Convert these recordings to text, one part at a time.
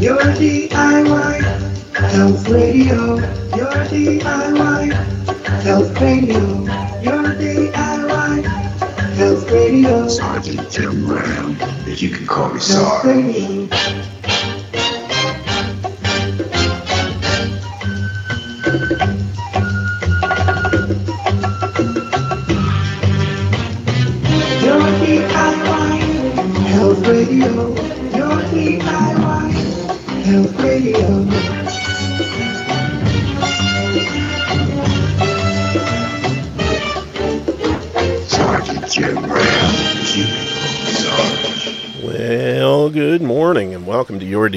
Your DIY Health Radio. Your DIY Health Radio. Your DIY Health Radio. Sergeant Jim Ram, if you can call me Sarge.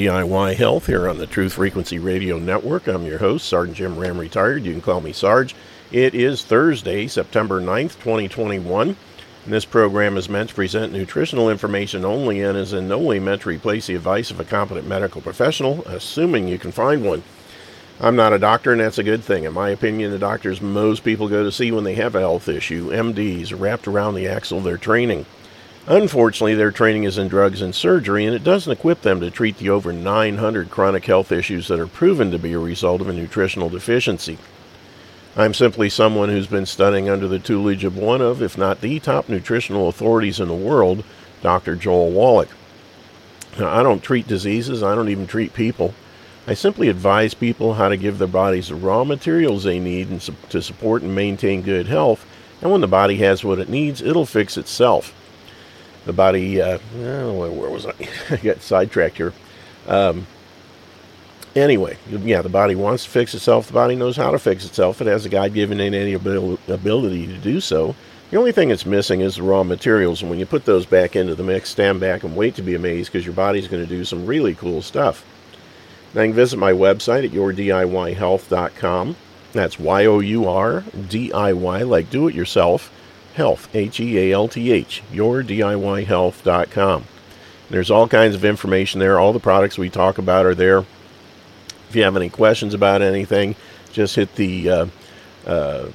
DIY Health here on the Truth Frequency Radio Network. I'm your host, Sergeant Jim Ram, retired. You can call me Sarge. It is Thursday, September 9th, 2021. And this program is meant to present nutritional information only and is in no way meant to replace the advice of a competent medical professional, assuming you can find one. I'm not a doctor, and that's a good thing. In my opinion, the doctors most people go to see when they have a health issue, MDs, wrapped around the axle of their training. Unfortunately, their training is in drugs and surgery, and it doesn't equip them to treat the over 900 chronic health issues that are proven to be a result of a nutritional deficiency. I'm simply someone who's been studying under the tutelage of one of, if not the top nutritional authorities in the world, Dr. Joel Wallach. Now, I don't treat diseases, I don't even treat people. I simply advise people how to give their bodies the raw materials they need to support and maintain good health, and when the body has what it needs, it'll fix itself the body. Uh, where, was I? I got sidetracked here. Um, anyway, yeah, the body wants to fix itself. The body knows how to fix itself. It has a God-given innate abil- ability to do so. The only thing it's missing is the raw materials, and when you put those back into the mix, stand back and wait to be amazed because your body's going to do some really cool stuff. Now you can visit my website at yourdiyhealth.com. That's Y O U R D I Y, like do it yourself, health, H E A L T H, yourdiyhealth.com. There's all kinds of information there. All the products we talk about are there. If you have any questions about anything, just hit the uh, uh,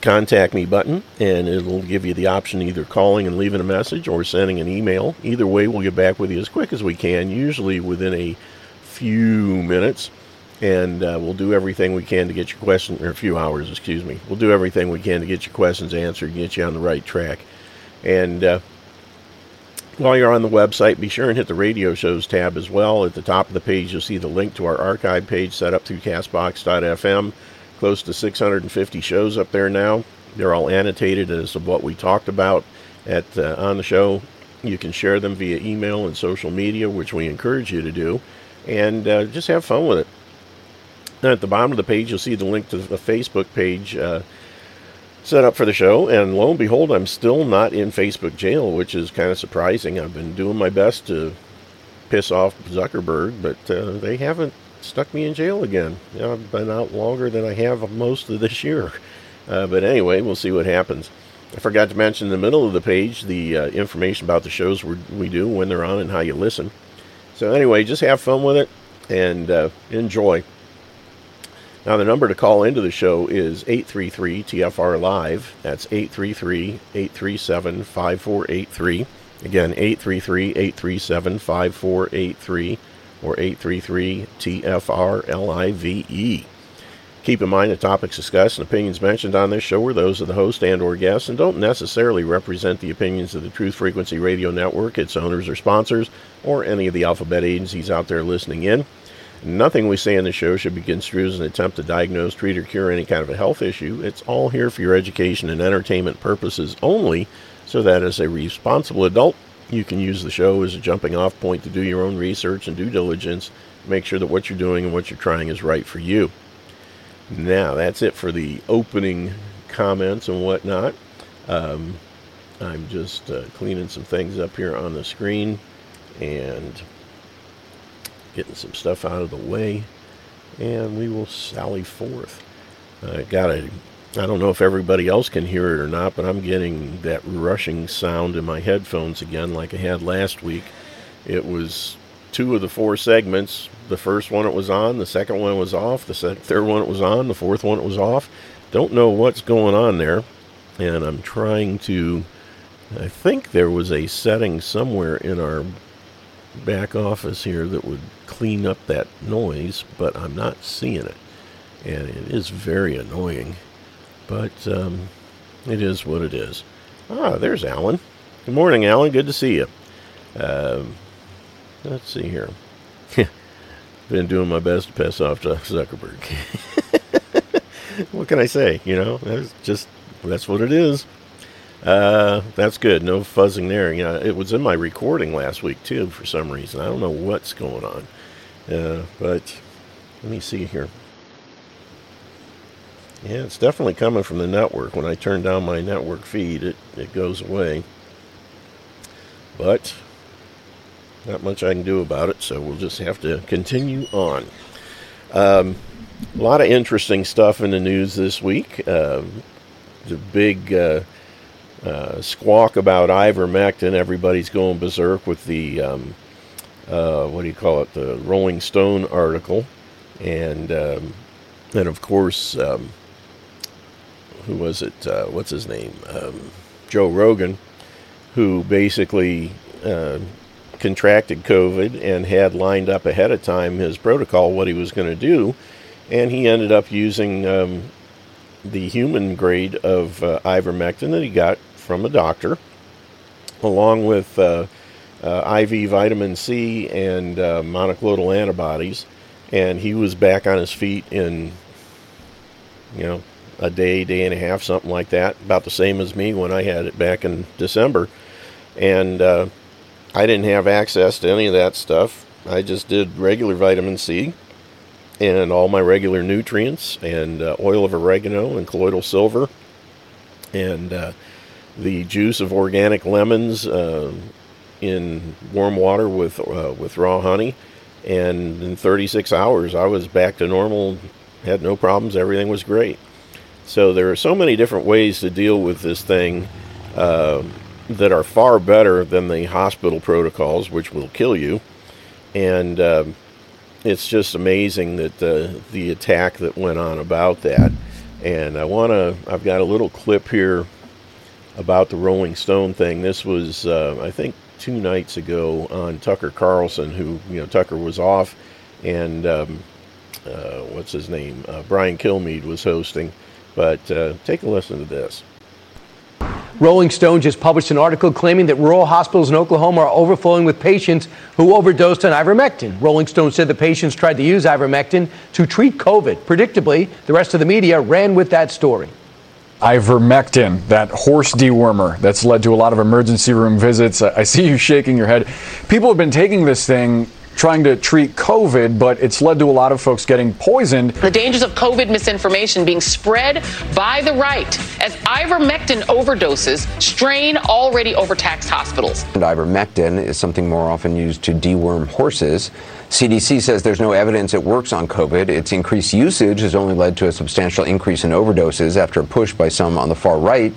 contact me button and it'll give you the option either calling and leaving a message or sending an email. Either way, we'll get back with you as quick as we can, usually within a few minutes. And uh, we'll do everything we can to get your question, or a few hours, excuse me. We'll do everything we can to get your questions answered, and get you on the right track. And uh, while you're on the website, be sure and hit the radio shows tab as well. At the top of the page, you'll see the link to our archive page set up through castbox.fm. Close to 650 shows up there now. They're all annotated as of what we talked about at uh, on the show. You can share them via email and social media, which we encourage you to do, and uh, just have fun with it. At the bottom of the page, you'll see the link to the Facebook page uh, set up for the show. And lo and behold, I'm still not in Facebook jail, which is kind of surprising. I've been doing my best to piss off Zuckerberg, but uh, they haven't stuck me in jail again. You know, I've been out longer than I have most of this year. Uh, but anyway, we'll see what happens. I forgot to mention in the middle of the page the uh, information about the shows we do, when they're on, and how you listen. So anyway, just have fun with it and uh, enjoy. Now, the number to call into the show is 833 TFR Live. That's 833 837 5483. Again, 833 837 5483 or 833 TFR LIVE. Keep in mind the topics discussed and opinions mentioned on this show are those of the host and or guests and don't necessarily represent the opinions of the Truth Frequency Radio Network, its owners or sponsors, or any of the alphabet agencies out there listening in. Nothing we say in the show should be construed as an attempt to diagnose, treat, or cure any kind of a health issue. It's all here for your education and entertainment purposes only, so that as a responsible adult, you can use the show as a jumping off point to do your own research and due diligence, make sure that what you're doing and what you're trying is right for you. Now, that's it for the opening comments and whatnot. Um, I'm just uh, cleaning some things up here on the screen and getting some stuff out of the way, and we will sally forth. I got a, I don't know if everybody else can hear it or not, but I'm getting that rushing sound in my headphones again, like I had last week. It was two of the four segments. The first one it was on, the second one was off, the third one it was on, the fourth one it was off. Don't know what's going on there, and I'm trying to I think there was a setting somewhere in our back office here that would clean up that noise, but I'm not seeing it. And it is very annoying. But um, it is what it is. Ah, there's Alan. Good morning, Alan. Good to see you. Um, let's see here. Been doing my best to pass off to Zuckerberg. what can I say? You know, that's just that's what it is. Uh, that's good. No fuzzing there. You know, it was in my recording last week too for some reason. I don't know what's going on. Uh, but let me see here. Yeah, it's definitely coming from the network. When I turn down my network feed, it, it goes away. But not much I can do about it, so we'll just have to continue on. Um, a lot of interesting stuff in the news this week. Uh, the big uh, uh, squawk about ivermectin. Everybody's going berserk with the um, uh, what do you call it? The Rolling Stone article, and um, and of course, um, who was it? Uh, what's his name? Um, Joe Rogan, who basically uh, contracted COVID and had lined up ahead of time his protocol, what he was going to do, and he ended up using um, the human grade of uh, ivermectin that he got from a doctor, along with uh, IV vitamin C and uh, monoclonal antibodies, and he was back on his feet in, you know, a day, day and a half, something like that, about the same as me when I had it back in December, and uh, I didn't have access to any of that stuff. I just did regular vitamin C and all my regular nutrients and uh, oil of oregano and colloidal silver and uh, the juice of organic lemons uh, in warm water with uh, with raw honey and in 36 hours I was back to normal had no problems everything was great so there are so many different ways to deal with this thing um, that are far better than the hospital protocols, which will kill you. And uh, it's just amazing that uh, the attack that went on about that. And I want to, I've got a little clip here about the Rolling Stone thing. This was, uh, I think, two nights ago on Tucker Carlson, who, you know, Tucker was off, and um, uh, what's his name? Uh, Brian Kilmeade was hosting. But uh, take a listen to this. Rolling Stone just published an article claiming that rural hospitals in Oklahoma are overflowing with patients who overdosed on ivermectin. Rolling Stone said the patients tried to use ivermectin to treat COVID. Predictably, the rest of the media ran with that story. Ivermectin, that horse dewormer that's led to a lot of emergency room visits. I see you shaking your head. People have been taking this thing trying to treat COVID, but it's led to a lot of folks getting poisoned. The dangers of COVID misinformation being spread by the right as ivermectin overdoses strain already overtaxed hospitals. And ivermectin is something more often used to deworm horses. CDC says there's no evidence it works on COVID. Its increased usage has only led to a substantial increase in overdoses after a push by some on the far right.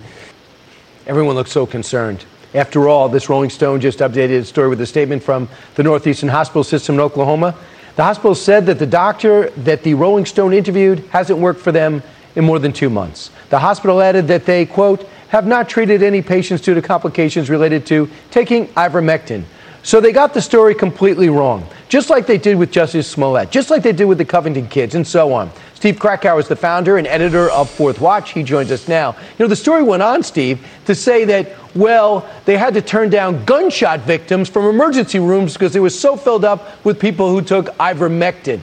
Everyone looks so concerned. After all, this Rolling Stone just updated its story with a statement from the Northeastern Hospital System in Oklahoma. The hospital said that the doctor that the Rolling Stone interviewed hasn't worked for them in more than two months. The hospital added that they, quote, have not treated any patients due to complications related to taking ivermectin. So they got the story completely wrong, just like they did with Jussie Smollett, just like they did with the Covington kids, and so on. Steve Krakauer is the founder and editor of Fourth Watch. He joins us now. You know, the story went on, Steve, to say that, well, they had to turn down gunshot victims from emergency rooms because they were so filled up with people who took ivermectin.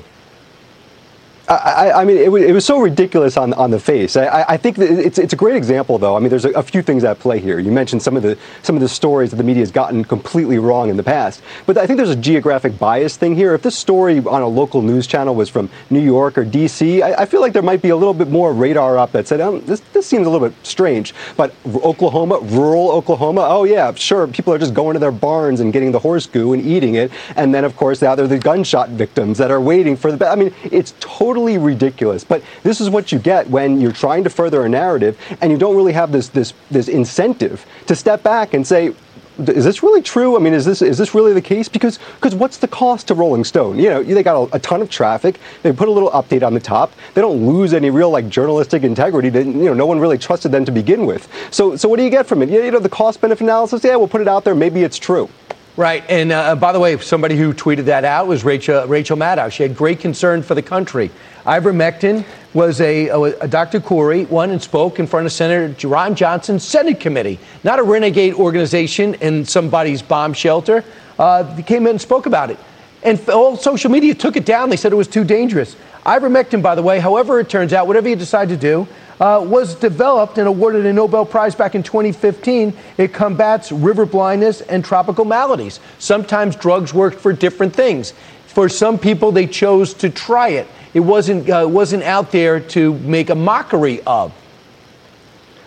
I, I, mean, it, it, was so ridiculous on on the face. I, I think it's it's a great example, though. I mean, there's a, a, few things at play here. You mentioned some of the some of the stories that the media has gotten completely wrong in the past, but I think there's a geographic bias thing here. If this story on a local news channel was from New York or D.C., I, I feel like there might be a little bit more radar up that said, oh, this this seems a little bit strange. But Oklahoma, rural Oklahoma, oh yeah, sure, people are just going to their barns and getting the horse goo and eating it, and then of course now they're the gunshot victims that are waiting for the. I mean, it's totally totally ridiculous. But this is what you get when you're trying to further a narrative and you don't really have this this this incentive to step back and say, is this really true? I mean, is this is this really the case? Because because what's the cost to Rolling Stone? You know, they got a, a ton of traffic. They put a little update on the top. They don't lose any real like journalistic integrity. They, you know, no one really trusted them to begin with. So so what do you get from it? You know, the cost benefit analysis. Yeah, we'll put it out there. Maybe it's true. Right, and uh, by the way, somebody who tweeted that out was Rachel Rachel Maddow. She had great concern for the country. Ivermectin was a, a, a Dr. Kory went and spoke in front of Senator Ron Johnson's Senate committee, not a renegade organization in somebody's bomb shelter. Uh, came in and spoke about it, and all social media took it down. They said it was too dangerous. Ivermectin, by the way, however it turns out, whatever you decide to do, uh, was developed and awarded a Nobel Prize back in 2015. It combats river blindness and tropical maladies. Sometimes drugs work for different things. For some people, they chose to try it. It wasn't, uh, wasn't out there to make a mockery of.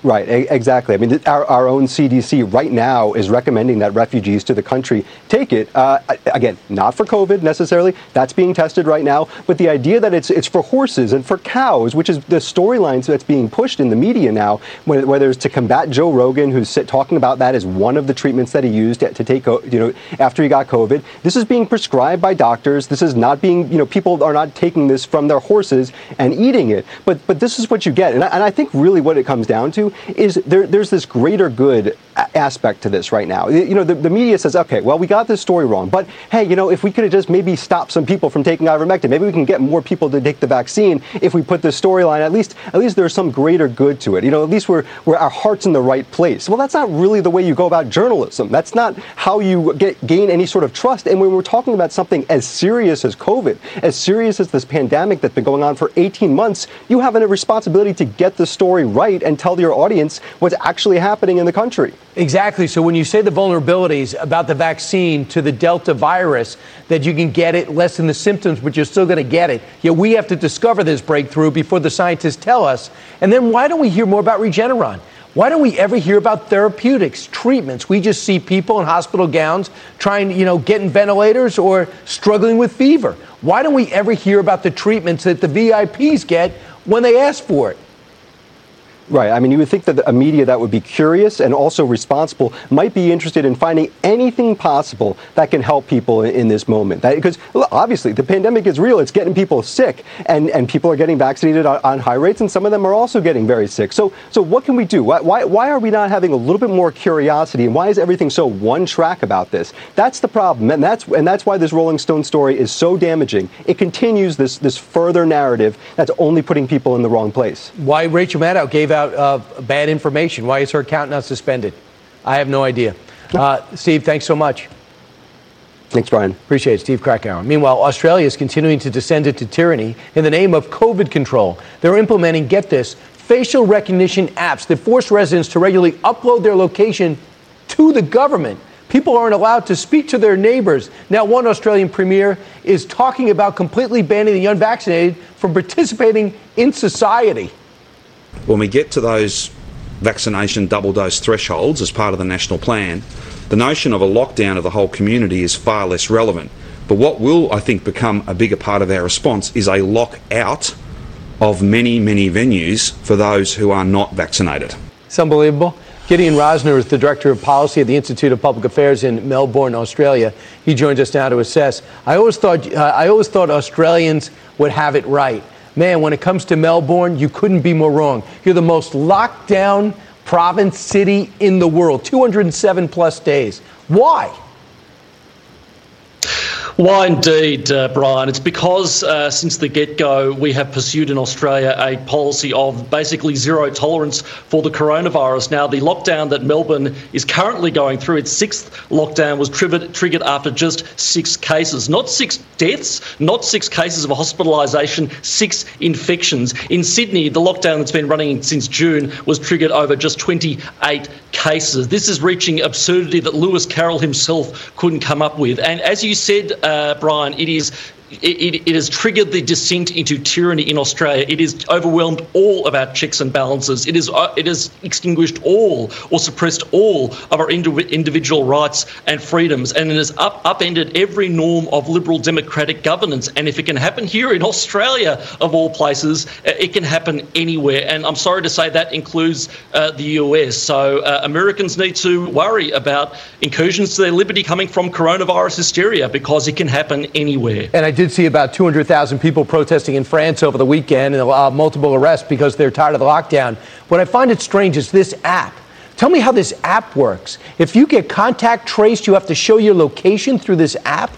Right, exactly. I mean, our, our own CDC right now is recommending that refugees to the country take it. Uh, again, not for COVID necessarily. That's being tested right now. But the idea that it's it's for horses and for cows, which is the storylines that's being pushed in the media now, whether it's to combat Joe Rogan, who's talking about that as one of the treatments that he used to take, you know, after he got COVID. This is being prescribed by doctors. This is not being, you know, people are not taking this from their horses and eating it. But but this is what you get, and I, and I think really what it comes down to is there, there's this greater good aspect to this right now. You know, the, the, media says, okay, well, we got this story wrong, but hey, you know, if we could have just maybe stopped some people from taking ivermectin, maybe we can get more people to take the vaccine if we put this storyline. At least, at least there's some greater good to it. You know, at least we're, we're our heart's in the right place. Well, that's not really the way you go about journalism. That's not how you get gain any sort of trust. And when we're talking about something as serious as COVID, as serious as this pandemic that's been going on for 18 months, you have a responsibility to get the story right and tell your audience what's actually happening in the country. Exactly. So when you say the vulnerabilities about the vaccine to the Delta virus, that you can get it, lessen the symptoms, but you're still going to get it. Yet we have to discover this breakthrough before the scientists tell us. And then why don't we hear more about Regeneron? Why don't we ever hear about therapeutics, treatments? We just see people in hospital gowns trying, you know, getting ventilators or struggling with fever. Why don't we ever hear about the treatments that the VIPs get when they ask for it? Right. I mean, you would think that a media that would be curious and also responsible might be interested in finding anything possible that can help people in, this moment. Because obviously, the pandemic is real. It's getting people sick, and, and people are getting vaccinated on, on, high rates, and some of them are also getting very sick. So, so what can we do? Why, why, why are we not having a little bit more curiosity, and why is everything so one track about this? That's the problem, and that's and that's why this Rolling Stone story is so damaging. It continues this this further narrative that's only putting people in the wrong place. Why Rachel Maddow gave out uh, bad information. Why is her account not suspended? I have no idea. Uh, Steve, thanks so much. Thanks, Brian. Appreciate it, Steve Krakauer. Meanwhile, Australia is continuing to descend into tyranny in the name of COVID control. They're implementing, get this, facial recognition apps that force residents to regularly upload their location to the government. People aren't allowed to speak to their neighbors. Now, one Australian premier is talking about completely banning the unvaccinated from participating in society. When we get to those vaccination double dose thresholds as part of the national plan, the notion of a lockdown of the whole community is far less relevant. But what will, I think, become a bigger part of our response is a lockout of many, many venues for those who are not vaccinated. It's unbelievable. Gideon Rozner is the Director of Policy at the Institute of Public Affairs in Melbourne, Australia. He joins us now to assess. I always thought, uh, I always thought Australians would have it right man, when it comes to Melbourne, you couldn't be more wrong. You're the most locked down province city in the world, 207 plus days. Why? Why indeed, uh, Brian? It's because uh, since the get go, we have pursued in Australia a policy of basically zero tolerance for the coronavirus. Now, the lockdown that Melbourne is currently going through, its sixth lockdown, was triggered, triggered after just six cases. Not six deaths, not six cases of hospitalisation, six infections. In Sydney, the lockdown that's been running since June was triggered over just 28 cases. This is reaching absurdity that Lewis Carroll himself couldn't come up with. And as you said, uh, Brian, it is it, it, has triggered the descent into tyranny in Australia. It has overwhelmed all of our checks and balances. It is uh, it has extinguished all or suppressed all of our indiv- individual rights and freedoms, and it has up, upended every norm of liberal democratic governance. And if it can happen here in Australia, of all places, uh, it can happen anywhere. And I'm sorry to say that includes uh, the US. So uh, Americans need to worry about incursions to their liberty coming from coronavirus hysteria because it can happen anywhere. And I did see about 200,000 people protesting in France over the weekend and uh, multiple arrests because they're tired of the lockdown. What I find it strange is this app. Tell me how this app works. If you get contact traced, you have to show your location through this app?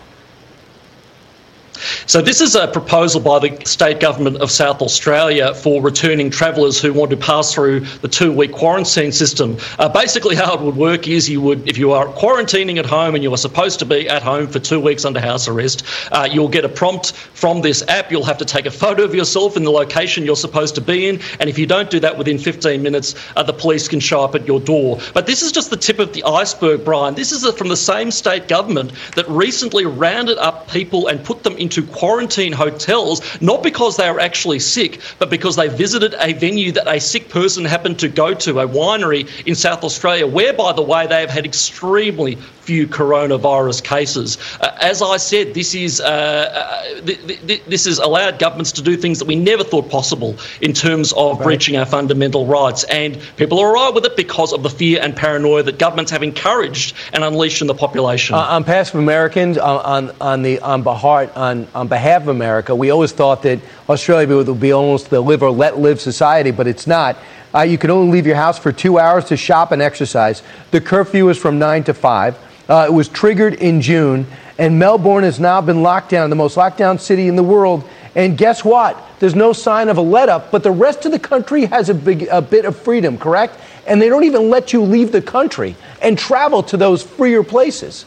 So, this is a proposal by the state government of South Australia for returning travellers who want to pass through the two week quarantine system. Uh, basically, how it would work is you would, if you are quarantining at home and you are supposed to be at home for two weeks under house arrest, uh, you'll get a prompt from this app. You'll have to take a photo of yourself in the location you're supposed to be in. And if you don't do that within 15 minutes, uh, the police can show up at your door. But this is just the tip of the iceberg, Brian. This is from the same state government that recently rounded up people and put them into quarantine hotels, not because they were actually sick, but because they visited a venue that a sick person happened to go to, a winery in South Australia, where, by the way, they have had extremely few coronavirus cases. Uh, as I said, this is uh, uh, th- th- this has allowed governments to do things that we never thought possible in terms of right. breaching our fundamental rights, and people are alright with it because of the fear and paranoia that governments have encouraged and unleashed in the population. Uh, on behalf of Americans, on, on, on the on behalf on, on behalf of America, we always thought that Australia would be almost the live or let live society, but it's not. Uh, you can only leave your house for two hours to shop and exercise. The curfew is from 9 to 5. Uh, it was triggered in June, and Melbourne has now been locked down, the most locked down city in the world. And guess what? There's no sign of a let up, but the rest of the country has a, big, a bit of freedom, correct? And they don't even let you leave the country and travel to those freer places.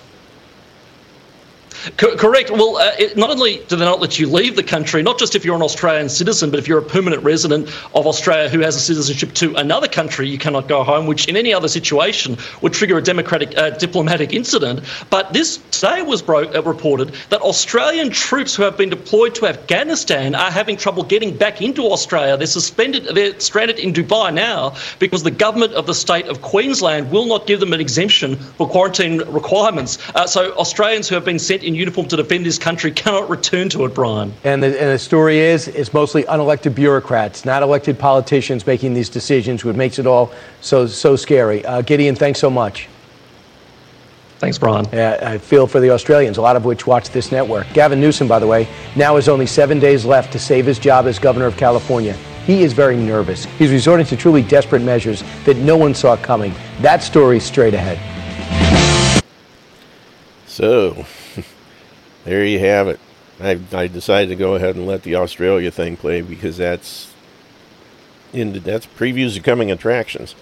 Co- correct. Well, uh, it, not only do they not let you leave the country, not just if you're an Australian citizen, but if you're a permanent resident of Australia who has a citizenship to another country, you cannot go home, which in any other situation would trigger a democratic uh, diplomatic incident. But this today was bro- uh, reported that Australian troops who have been deployed to Afghanistan are having trouble getting back into Australia. They're suspended. They're stranded in Dubai now because the government of the state of Queensland will not give them an exemption for quarantine requirements. Uh, so Australians who have been sent in uniform to defend his country cannot return to it, Brian. And the, and the story is, it's mostly unelected bureaucrats, not elected politicians making these decisions, which makes it all so so scary. Uh, Gideon, thanks so much. Thanks, Brian. Yeah, I feel for the Australians, a lot of which watch this network. Gavin Newsom, by the way, now has only seven days left to save his job as governor of California. He is very nervous. He's resorting to truly desperate measures that no one saw coming. That story straight ahead. So, there you have it. I, I decided to go ahead and let the Australia thing play because that's in that's previews of coming attractions.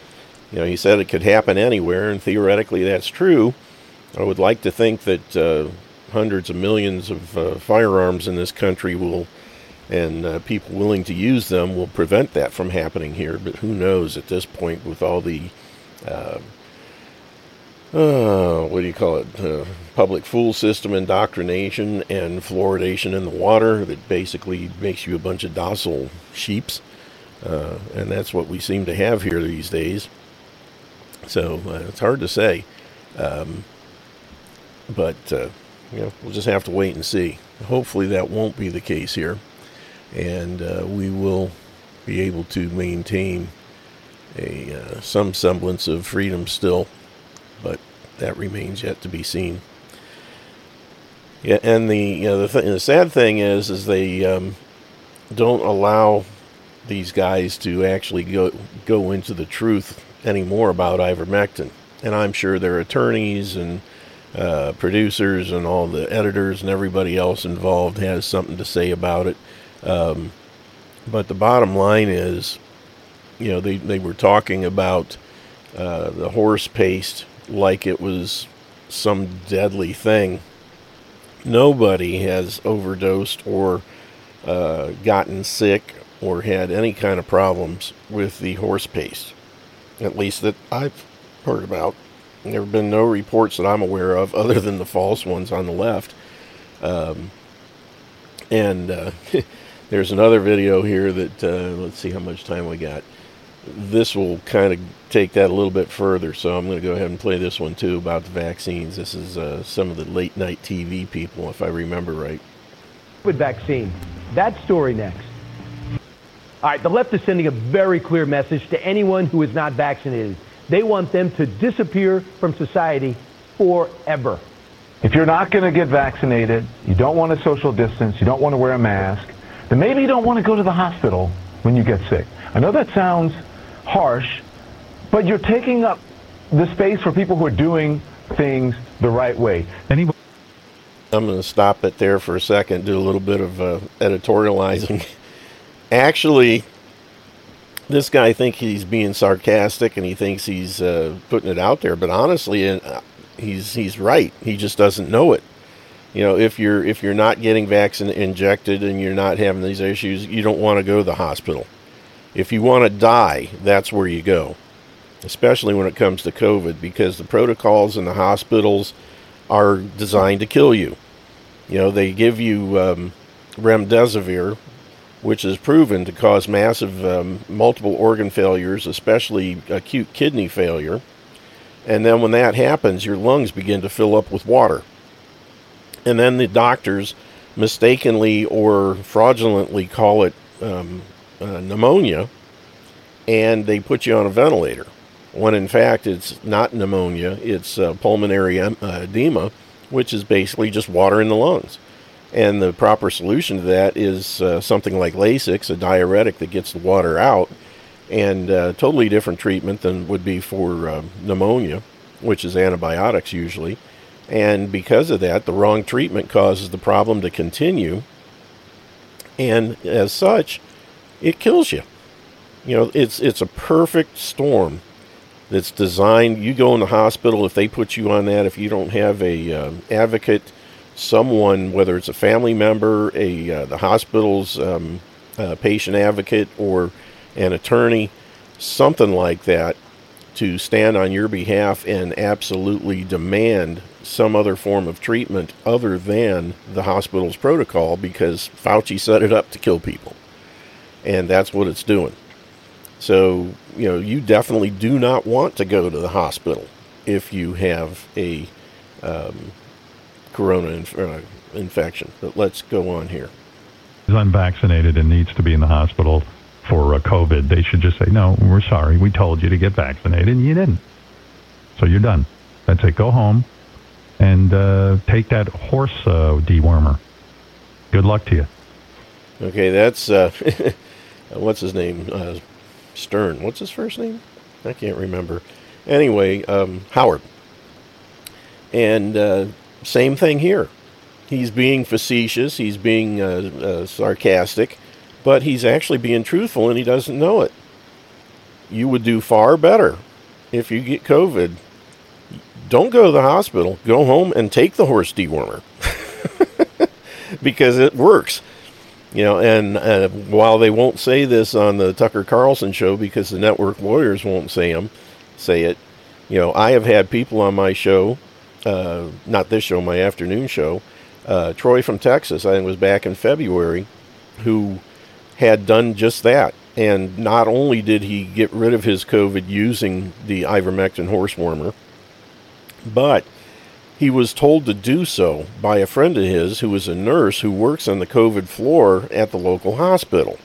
You know, he said it could happen anywhere, and theoretically that's true. I would like to think that uh, hundreds of millions of uh, firearms in this country will, and uh, people willing to use them, will prevent that from happening here. But who knows at this point with all the uh, what do you call it? Uh, public fool system indoctrination and fluoridation in the water that basically makes you a bunch of docile sheeps. Uh, and that's what we seem to have here these days. So uh, it's hard to say. Um, but, uh, you know, we'll just have to wait and see. Hopefully that won't be the case here. And uh, we will be able to maintain a some semblance of freedom still but that remains yet to be seen. Yeah, and the you know, the, th- the sad thing is, is they um, don't allow these guys to actually go go into the truth anymore about ivermectin. And I'm sure their attorneys and uh, producers and all the editors and everybody else involved has something to say about it. Um, but the bottom line is, you know, they, they were talking about uh, the horse paste like it was some deadly thing. Nobody has overdosed or uh, gotten sick or had any kind of problems with the horse paste, at least that I've heard about. There have been no reports that I'm aware of, other than the false ones on the left. Um, And uh, there's another video here that, uh, let's see how much time we got. This will kind of take that a little bit further, so I'm going to go ahead and play this one too about the vaccines. This is uh, some of the late night TV people, if I remember right. COVID vaccine. That story next. All right, the left is sending a very clear message to anyone who is not vaccinated. They want them to disappear from society forever. If you're not going to get vaccinated, you don't want to social distance, you don't want to wear a mask, then maybe you don't want to go to the hospital when you get sick. I know that sounds harsh, but you're taking up the space for people who are doing things the right way. Anybody I'm going to stop it there for a second, do a little bit of uh, editorializing. Actually, this guy thinks he's being sarcastic and he thinks he's uh, putting it out there, but honestly, uh, he's he's right. He just doesn't know it. You know, if you're if you're not getting vaccine injected and you're not having these issues, you don't want to go to the hospital. If you want to die, that's where you go. Especially when it comes to COVID, because the protocols in the hospitals are designed to kill you. You know, they give you um, remdesivir, which is proven to cause massive um, multiple organ failures, especially acute kidney failure. And then when that happens, your lungs begin to fill up with water. And then the doctors mistakenly or fraudulently call it um, uh, pneumonia, and they put you on a ventilator. When in fact it's not pneumonia, it's uh, pulmonary uh, edema, which is basically just water in the lungs. And the proper solution to that is uh, something like Lasix, a diuretic that gets the water out, and uh, totally different treatment than would be for uh, pneumonia, which is antibiotics usually. And because of that, the wrong treatment causes the problem to continue. And as such, it kills you. You know, it's it's a perfect storm that's designed. You go in the hospital if they put you on that. If you don't have a uh, advocate, someone, whether it's a family member, a uh, the hospital's um, uh, patient advocate, or an attorney, something like that, to stand on your behalf and absolutely demand some other form of treatment other than the hospital's protocol because Fauci set it up to kill people. And that's what it's doing. So, you know, you definitely do not want to go to the hospital if you have a um, corona inf- uh, infection. But let's go on here. is unvaccinated and needs to be in the hospital for uh, COVID, they should just say, no, we're sorry. We told you to get vaccinated and you didn't. So you're done. That's it. Go home and uh, take that horse uh, dewormer. Good luck to you. Okay, that's uh, what's his name? Uh, Stern. What's his first name? I can't remember. Anyway, um, Howard. And uh, same thing here. He's being facetious. He's being uh, uh, sarcastic, but he's actually being truthful, and he doesn't know it. You would do far better if you get COVID. Don't go to the hospital. Go home and take the horse dewormer because it works. You know, and uh, while they won't say this on the Tucker Carlson show because the network lawyers won't say them, say it. You know, I have had people on my show, uh, not this show, my afternoon show. Uh, Troy from Texas, I think was back in February, who had done just that. And not only did he get rid of his COVID using the ivermectin horse warmer, but he was told to do so by a friend of his who is a nurse who works on the COVID floor at the local hospital.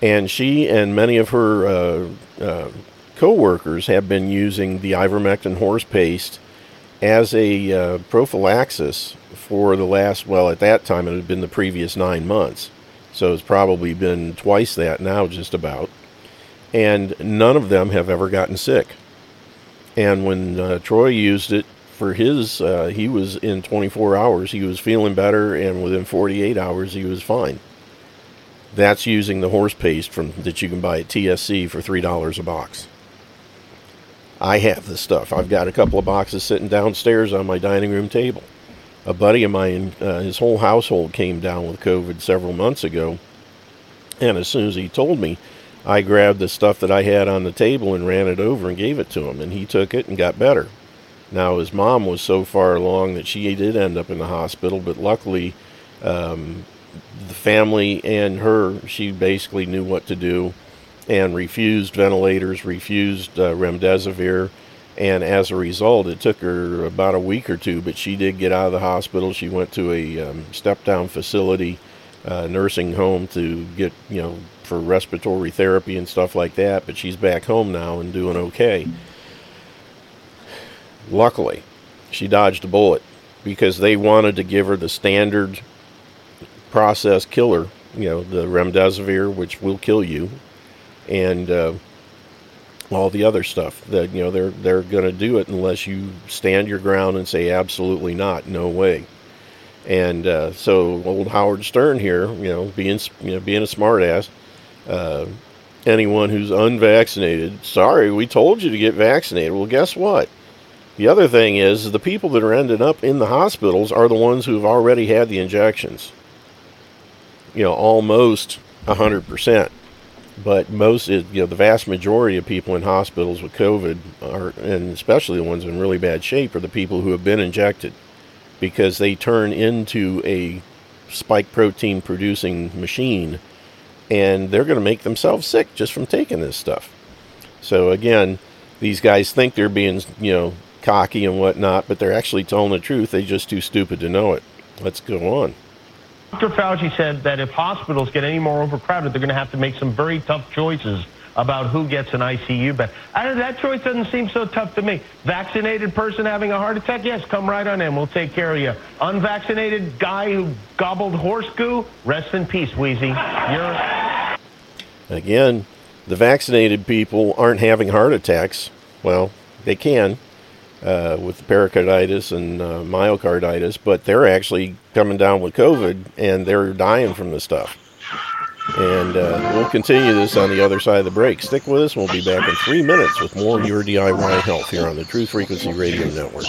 And she and many of her uh, uh, co workers have been using the ivermectin horse paste as a uh, prophylaxis for the last, well, at that time it had been the previous nine months. So it's probably been twice that now, just about. And none of them have ever gotten sick. And when uh, Troy used it for his, uh, he was in 24 hours, he was feeling better, and within 48 hours, he was fine. That's using the horse paste from that you can buy at TSC for three dollars a box. I have this stuff. I've got a couple of boxes sitting downstairs on my dining room table. A buddy of mine, uh, his whole household came down with COVID several months ago, and as soon as he told me, I grabbed the stuff that I had on the table and ran it over and gave it to him, and he took it and got better. Now, his mom was so far along that she did end up in the hospital, but luckily, um, the family and her, she basically knew what to do and refused ventilators, refused uh, remdesivir. And as a result, it took her about a week or two, but she did get out of the hospital. She went to a um, step down facility, uh, nursing home to get, you know, for respiratory therapy and stuff like that. But she's back home now and doing okay. Luckily, she dodged a bullet because they wanted to give her the standard process killer, you know, the remdesivir, which will kill you, and uh, all the other stuff. That you know, they're they're going to do it unless you stand your ground and say absolutely not, no way. And uh, so, old Howard Stern here, you know, being you know being a smartass, uh, anyone who's unvaccinated, sorry, we told you to get vaccinated. Well, guess what? The other thing is, the people that are ending up in the hospitals are the ones who've already had the injections. You know, almost 100%. But most, you know, the vast majority of people in hospitals with COVID are, and especially the ones in really bad shape, are the people who have been injected because they turn into a spike protein producing machine and they're going to make themselves sick just from taking this stuff. So again, these guys think they're being, you know, cocky and whatnot, but they're actually telling the truth. They're just too stupid to know it. Let's go on. Dr. Fauci said that if hospitals get any more overcrowded, they're going to have to make some very tough choices about who gets an ICU bed. That choice doesn't seem so tough to me. Vaccinated person having a heart attack, yes, come right on in. We'll take care of you. Unvaccinated guy who gobbled horse goo, rest in peace, Wheezy. You're Again, the vaccinated people aren't having heart attacks. Well, they can uh, with pericarditis and uh, myocarditis, but they're actually coming down with COVID and they're dying from the stuff. And uh, we'll continue this on the other side of the break. Stick with us. We'll be back in three minutes with more Your DIY Health here on the Truth Frequency Radio Network.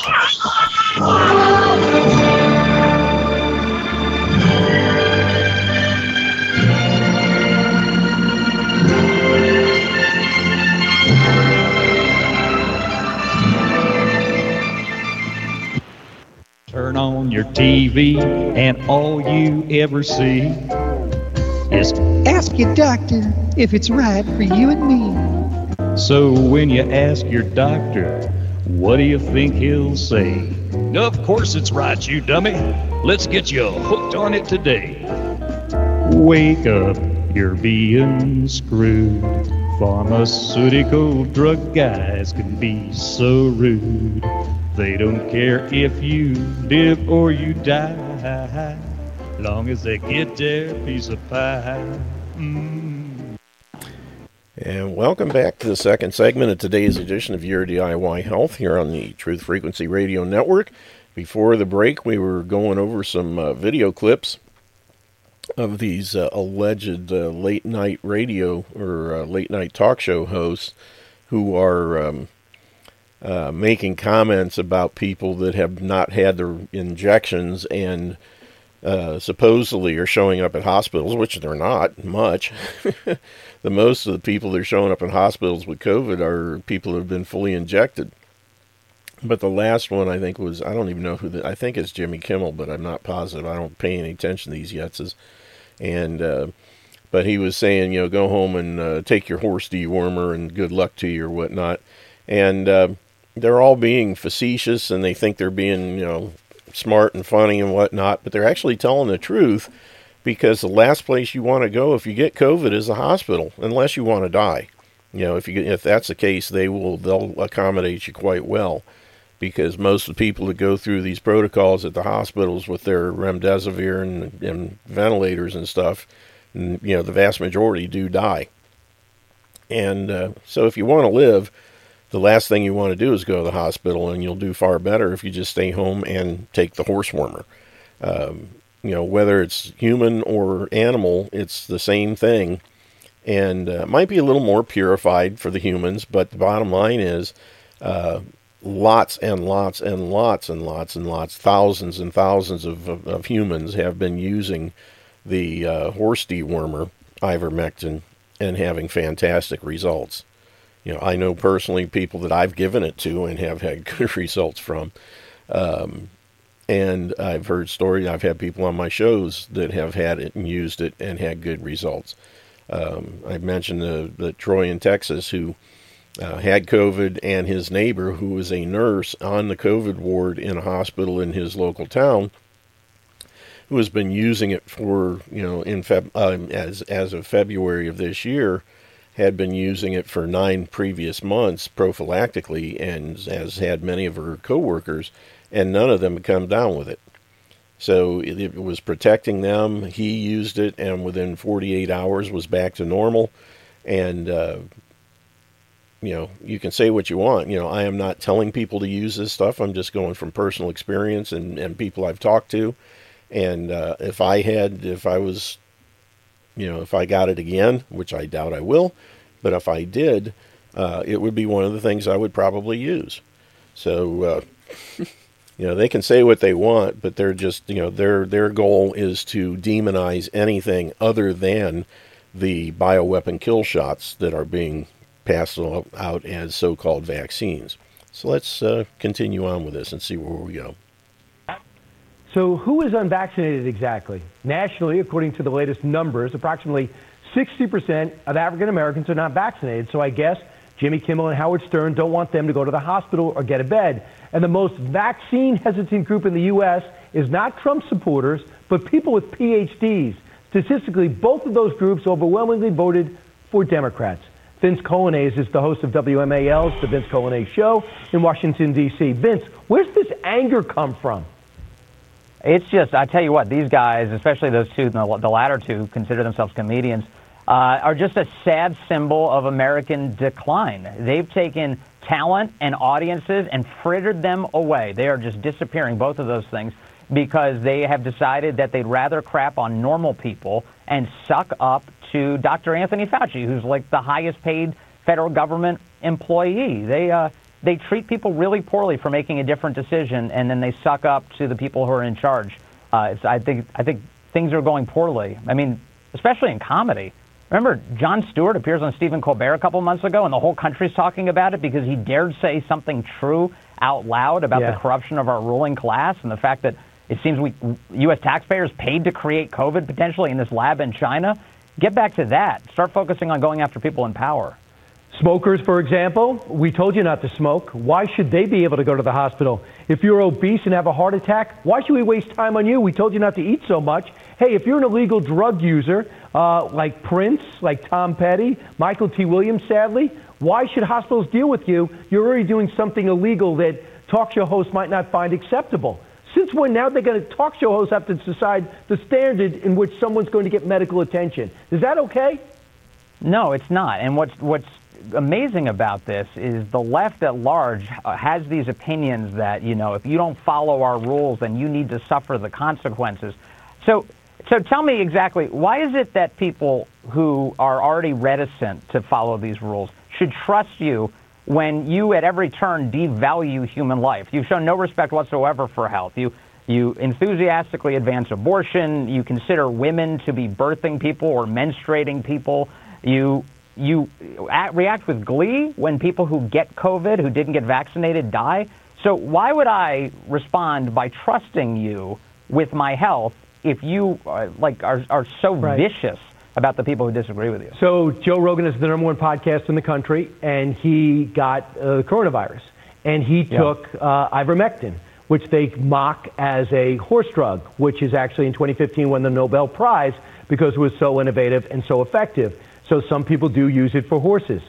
Turn on your TV and all you ever see is Ask your doctor if it's right for you and me. so when you ask your doctor, what do you think he'll say? Of course it's right, you dummy. Let's get you hooked on it today. Wake up, you're being screwed. Pharmaceutical drug guys can be so rude. They don't care if you live or you die, long as they get their piece of pie. Mm. And welcome back to the second segment of today's edition of Your DIY Health here on the Truth Frequency Radio Network. Before the break, we were going over some uh, video clips of these uh, alleged uh, late night radio or uh, late night talk show hosts who are um, uh, making comments about people that have not had their injections and uh, supposedly are showing up at hospitals, which they're not much. the most of the people that are showing up in hospitals with COVID are people who have been fully injected. But the last one I think was I don't even know who the I think it's Jimmy Kimmel, but I'm not positive. I don't pay any attention to these yetzes. And uh, but he was saying, you know, go home and uh, take your horse dewormer and good luck to you or whatnot. And uh, they're all being facetious and they think they're being, you know, smart and funny and whatnot, but they're actually telling the truth because the last place you want to go if you get COVID is the hospital, unless you want to die. You know, if you if that's the case, they will they'll accommodate you quite well because most of the people that go through these protocols at the hospitals with their remdesivir and, and ventilators and stuff, you know, the vast majority do die. And uh, so, if you want to live, the last thing you want to do is go to the hospital, and you'll do far better if you just stay home and take the horse warmer. Um, you know, whether it's human or animal, it's the same thing, and uh, might be a little more purified for the humans. But the bottom line is, uh, lots and lots and lots and lots and lots, thousands and thousands of, of, of humans have been using the uh, horse dewormer, ivermectin, and having fantastic results. You know, I know personally people that I've given it to and have had good results from. Um, And I've heard stories. I've had people on my shows that have had it and used it and had good results. Um, I mentioned the, the Troy in Texas who uh, had COVID, and his neighbor, who was a nurse on the COVID ward in a hospital in his local town, who has been using it for you know in Feb um, as as of February of this year, had been using it for nine previous months prophylactically, and has had many of her coworkers, and none of them had come down with it. So it, it was protecting them. He used it, and within 48 hours was back to normal, and. Uh, you know, you can say what you want. You know, I am not telling people to use this stuff. I'm just going from personal experience and, and people I've talked to. And uh, if I had, if I was, you know, if I got it again, which I doubt I will, but if I did, uh, it would be one of the things I would probably use. So, uh, you know, they can say what they want, but they're just, you know, their their goal is to demonize anything other than the bioweapon kill shots that are being passed out as so-called vaccines. So let's uh, continue on with this and see where we go. So, who is unvaccinated exactly? Nationally, according to the latest numbers, approximately 60% of African Americans are not vaccinated. So, I guess Jimmy Kimmel and Howard Stern don't want them to go to the hospital or get a bed. And the most vaccine hesitant group in the U.S. is not Trump supporters, but people with PhDs. Statistically, both of those groups overwhelmingly voted for Democrats. Vince Coglianese is the host of WMAL's The Vince Coglianese Show in Washington, D.C. Vince, where's this anger come from? It's just, I tell you what, these guys, especially those two, the, latter two, consider themselves comedians, uh, are just a sad symbol of American decline. They've taken talent and audiences and frittered them away. They are just disappearing, both of those things, because they have decided that they'd rather crap on normal people and suck up to Dr. Anthony Fauci, who's like the highest paid federal government employee. They, uh, they treat people really poorly for making a different decision, and then they suck up to the people who are in charge. Uh, I think I think things are going poorly. I mean, especially in comedy. Remember, Jon Stewart appears on Stephen Colbert a couple months ago, and the whole country's talking about it because he dared say something true out loud about Yeah. the corruption of our ruling class and the fact that it seems we U.S. taxpayers paid to create COVID potentially in this lab in China. Get back to that. Start focusing on going after people in power. Smokers, for example, we told you not to smoke. Why should they be able to go to the hospital? If you're obese and have a heart attack, why should we waste time on you? We told you not to eat so much. Hey, if you're an illegal drug user, uh, like Prince, like Tom Petty, Michael K. Williams, sadly, why should hospitals deal with you? You're already doing something illegal that talk show hosts might not find acceptable. Since when now they're going to talk show hosts have to decide the standard in which someone's going to get medical attention? Is that okay? No, it's not. And what's what's amazing about this is the left at large uh, has these opinions that you know if you don't follow our rules, then you need to suffer the consequences. So, so tell me exactly why is it that people who are already reticent to follow these rules should trust you when you at every turn devalue human life? You've shown no respect whatsoever for health. You you enthusiastically advance abortion. You consider women to be birthing people or menstruating people. You you act, react with glee when people who get COVID, who didn't get vaccinated, die. So why would I respond by trusting you with my health if you uh, like are, are so vicious about the people who disagree with you? So Joe Rogan is the number one podcast in the country, and he got uh, the coronavirus, and he Yeah. took uh, ivermectin, which they mock as a horse drug, which is actually in 2015 won the Nobel Prize because it was so innovative and so effective. So some people do use it for horses.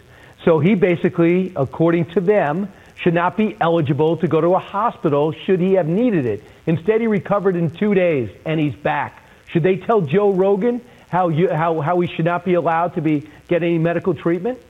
So he basically, according to them, should not be eligible to go to a hospital should he have needed it. Instead, he recovered in two days and he's back. Should they tell Joe Rogan how you, how how he should not be allowed to be get any medical treatment?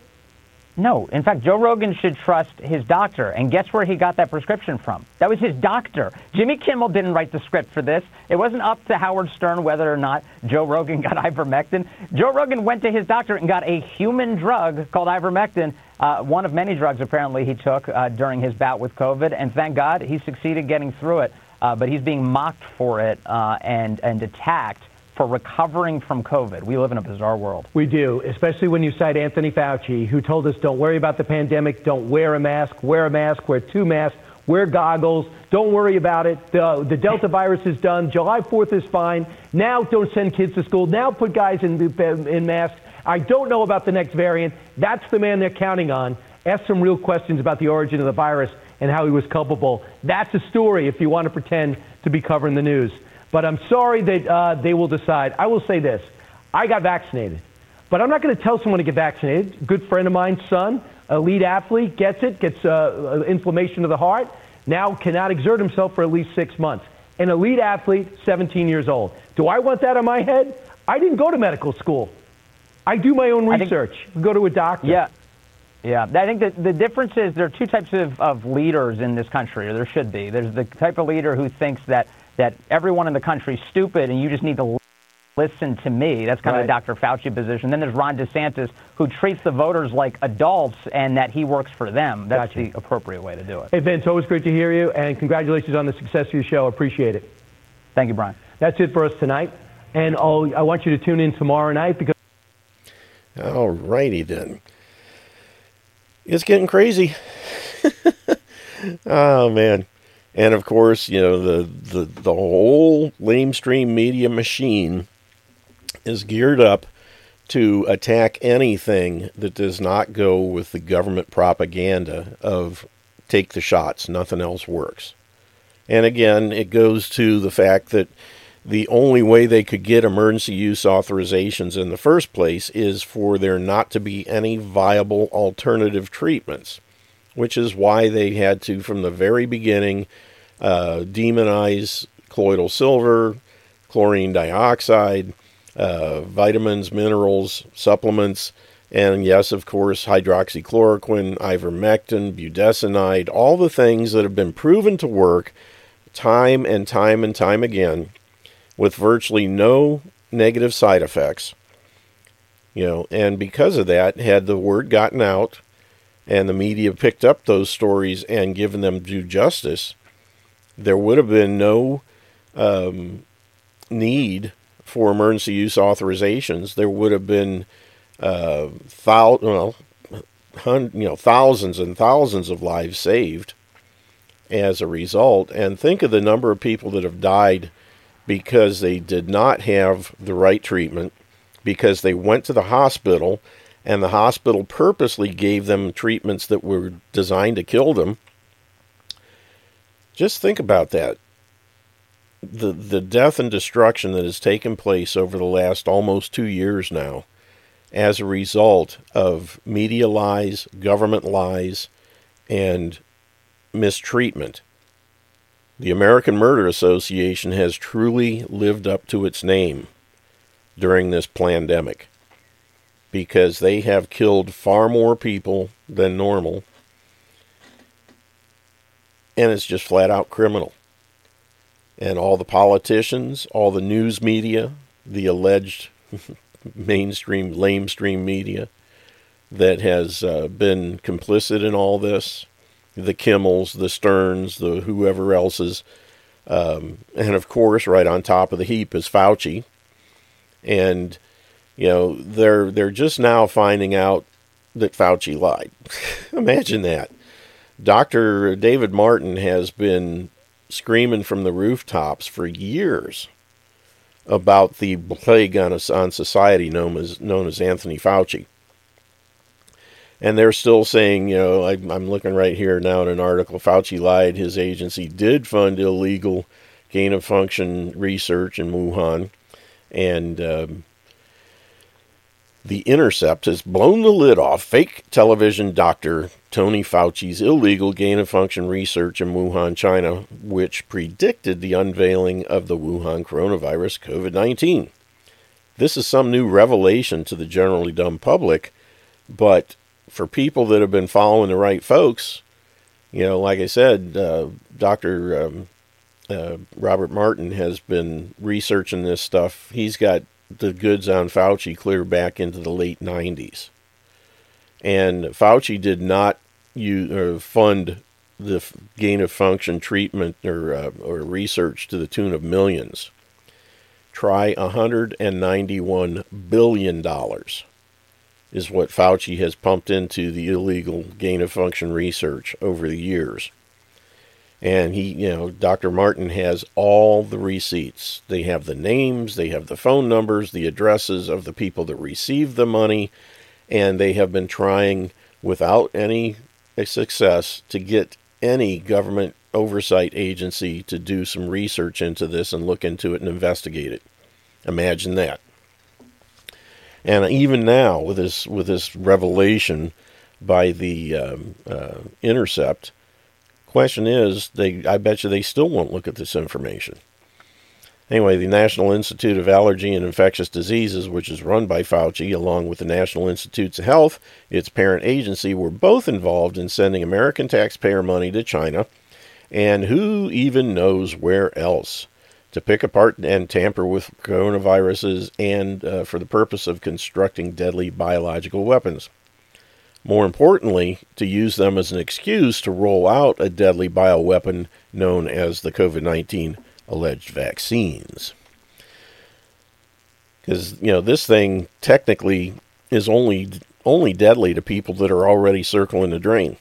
No. In fact, Joe Rogan should trust his doctor. And guess where he got that prescription from? That was his doctor. Jimmy Kimmel didn't write the script for this. It wasn't up to Howard Stern whether or not Joe Rogan got ivermectin. Joe Rogan went to his doctor and got a human drug called ivermectin, uh, one of many drugs apparently he took uh, during his bout with COVID. And thank God he succeeded getting through it. Uh, but he's being mocked for it uh, and, and attacked for recovering from COVID. We live in a bizarre world. We do, especially when you cite Anthony Fauci, who told us don't worry about the pandemic, don't wear a mask, wear a mask, wear two masks, Wear goggles. Don't worry about it. The, the Delta virus is done. July 4th is fine. Now don't send kids to school. Now put guys in, in masks. I don't know about the next variant. That's the man they're counting on. Ask some real questions about the origin of the virus and how he was culpable. That's a story if you want to pretend to be covering the news. But I'm sorry that uh, they will decide. I will say this I got vaccinated, but I'm not going to tell someone to get vaccinated. A good friend of mine, son, elite athlete, gets it, gets uh, inflammation of the heart, now cannot exert himself for at least six months. An elite athlete, 17 years old. Do I want that on my head? I didn't go to medical school. I do my own research. Think, go to a doctor. Yeah. Yeah, I think that the difference is there are two types of, of leaders in this country, or there should be. There's the type of leader who thinks that, that everyone in the country is stupid and you just need to listen to me. That's kind right. of the Dr. Fauci position. Then there's Ron DeSantis, who treats the voters like adults and that he works for them. That's gotcha. the appropriate way to do it. Hey, Vince, always great to hear you, and congratulations on the success of your show. Appreciate it. Thank you, Brian. That's it for us tonight. And I'll, I want you to tune in tomorrow night because. All righty then it's getting crazy. oh man. And of course, you know, the, the, the whole lamestream media machine is geared up to attack anything that does not go with the government propaganda of take the shots, nothing else works. And again, it goes to the fact that the only way they could get emergency use authorizations in the first place is for there not to be any viable alternative treatments, which is why they had to, from the very beginning, uh, demonize colloidal silver, chlorine dioxide, uh, vitamins, minerals, supplements, and yes, of course, hydroxychloroquine, ivermectin, budesonide, all the things that have been proven to work time and time and time again with virtually no negative side effects. You know, and because of that, had the word gotten out and the media picked up those stories and given them due justice, there would have been no um, need for emergency use authorizations. There would have been uh, thou- well, hun- you know, thousands and thousands of lives saved as a result. And think of the number of people that have died because they did not have the right treatment, because they went to the hospital and the hospital purposely gave them treatments that were designed to kill them. Just think about that. The, the death and destruction that has taken place over the last almost two years now as a result of media lies, government lies, and mistreatment the American Murder Association has truly lived up to its name during this pandemic because they have killed far more people than normal. And it's just flat out criminal. And all the politicians, all the news media, the alleged mainstream, lamestream media that has uh, been complicit in all this the Kimmels, the Sterns, the whoever else's. Um, and of course, right on top of the heap is Fauci. And, you know, they're, they're just now finding out that Fauci lied. Imagine that. Dr. David Martin has been screaming from the rooftops for years about the plague on, on society known as, known as Anthony Fauci and they're still saying, you know, I, am looking right here now in an article. Fauci lied. His agency did fund illegal gain of function research in Wuhan, and um, the Intercept has blown the lid off fake television doctor Tony Fauci's illegal gain of function research in Wuhan, China, which predicted the unveiling of the Wuhan coronavirus COVID 19. This is some new revelation to the generally dumb public, but for people that have been following the right folks, you know, like I said, uh, Dr. Um, uh, Robert Martin has been researching this stuff. He's got the goods on Fauci clear back into the late 90s. And Fauci did not use, or fund the gain of function treatment or, uh, or research to the tune of millions. Try $191 billion is what Fauci has pumped into the illegal gain of function research over the years. And he, you know, Dr. Martin has all the receipts. They have the names, they have the phone numbers, the addresses of the people that received the money, and they have been trying without any success to get any government oversight agency to do some research into this and look into it and investigate it. Imagine that. And even now, with this with this revelation by the um, uh, Intercept, question is, they I bet you they still won't look at this information. Anyway, the National Institute of Allergy and Infectious Diseases, which is run by Fauci, along with the National Institutes of Health, its parent agency, were both involved in sending American taxpayer money to China, and who even knows where else, to pick apart and tamper with coronaviruses and uh, for the purpose of constructing deadly biological weapons. More importantly, to use them as an excuse to roll out a deadly bioweapon known as the COVID 19 alleged vaccines. Because, you know, this thing technically is only only deadly to people that are already circling the drain.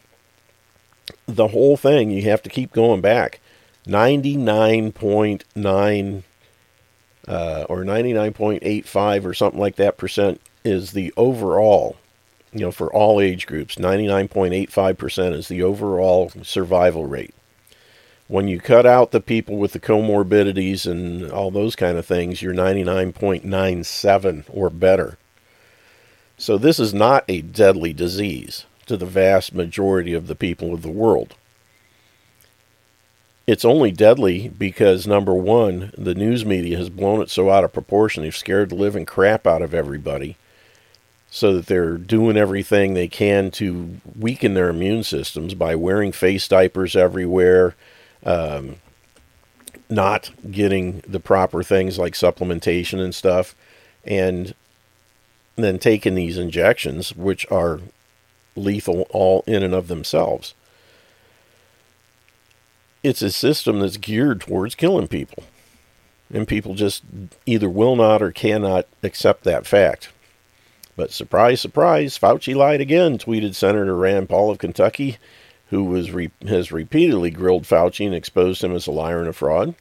The whole thing, you have to keep going back. 99.9 uh, or 99.85 or something like that percent is the overall, you know, for all age groups. 99.85% is the overall survival rate when you cut out the people with the comorbidities and all those kind of things, you're 99.97 or better. So this is not a deadly disease to the vast majority of the people of the world. It's only deadly because number one, the news media has blown it so out of proportion. They've scared the living crap out of everybody so that they're doing everything they can to weaken their immune systems by wearing face diapers everywhere, um, not getting the proper things like supplementation and stuff, and then taking these injections, which are lethal all in and of themselves. It's a system that's geared towards killing people. And people just either will not or cannot accept that fact. But surprise, surprise, Fauci lied again, tweeted Senator Rand Paul of Kentucky who was re- has repeatedly grilled Fauci and exposed him as a liar and a fraud.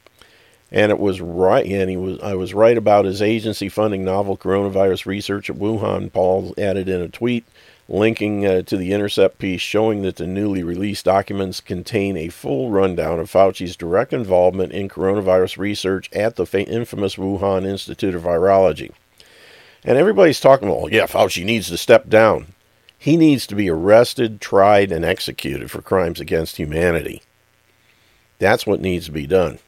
And it was right, and he was I was right about his agency funding novel coronavirus research at Wuhan. Paul added in a tweet linking uh, to the Intercept piece showing that the newly released documents contain a full rundown of Fauci's direct involvement in coronavirus research at the infamous Wuhan Institute of Virology. And everybody's talking, well, yeah, Fauci needs to step down. He needs to be arrested, tried, and executed for crimes against humanity. That's what needs to be done.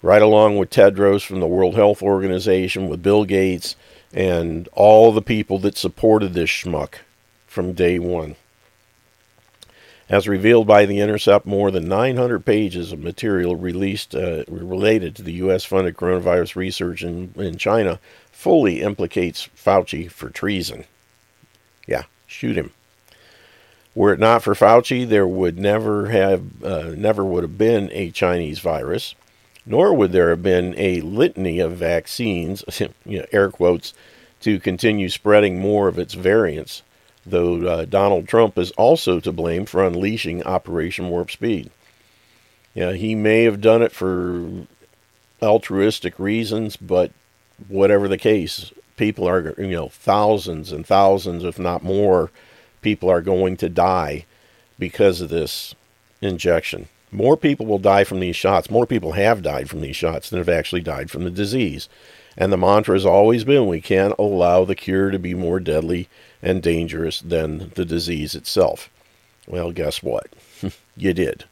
Right along with Tedros from the World Health Organization, with Bill Gates, and all the people that supported this schmuck from day one. As revealed by The Intercept, more than 900 pages of material released uh, related to the U.S. funded coronavirus research in, in China fully implicates Fauci for treason. Yeah, shoot him. Were it not for Fauci, there would never have uh, never would have been a Chinese virus, nor would there have been a litany of vaccines, you know, air quotes, to continue spreading more of its variants. Though uh, Donald Trump is also to blame for unleashing Operation Warp Speed. Yeah, he may have done it for altruistic reasons, but whatever the case, people are, you know, thousands and thousands, if not more, people are going to die because of this injection. More people will die from these shots. More people have died from these shots than have actually died from the disease. And the mantra has always been we can't allow the cure to be more deadly and dangerous than the disease itself. Well, guess what? you did.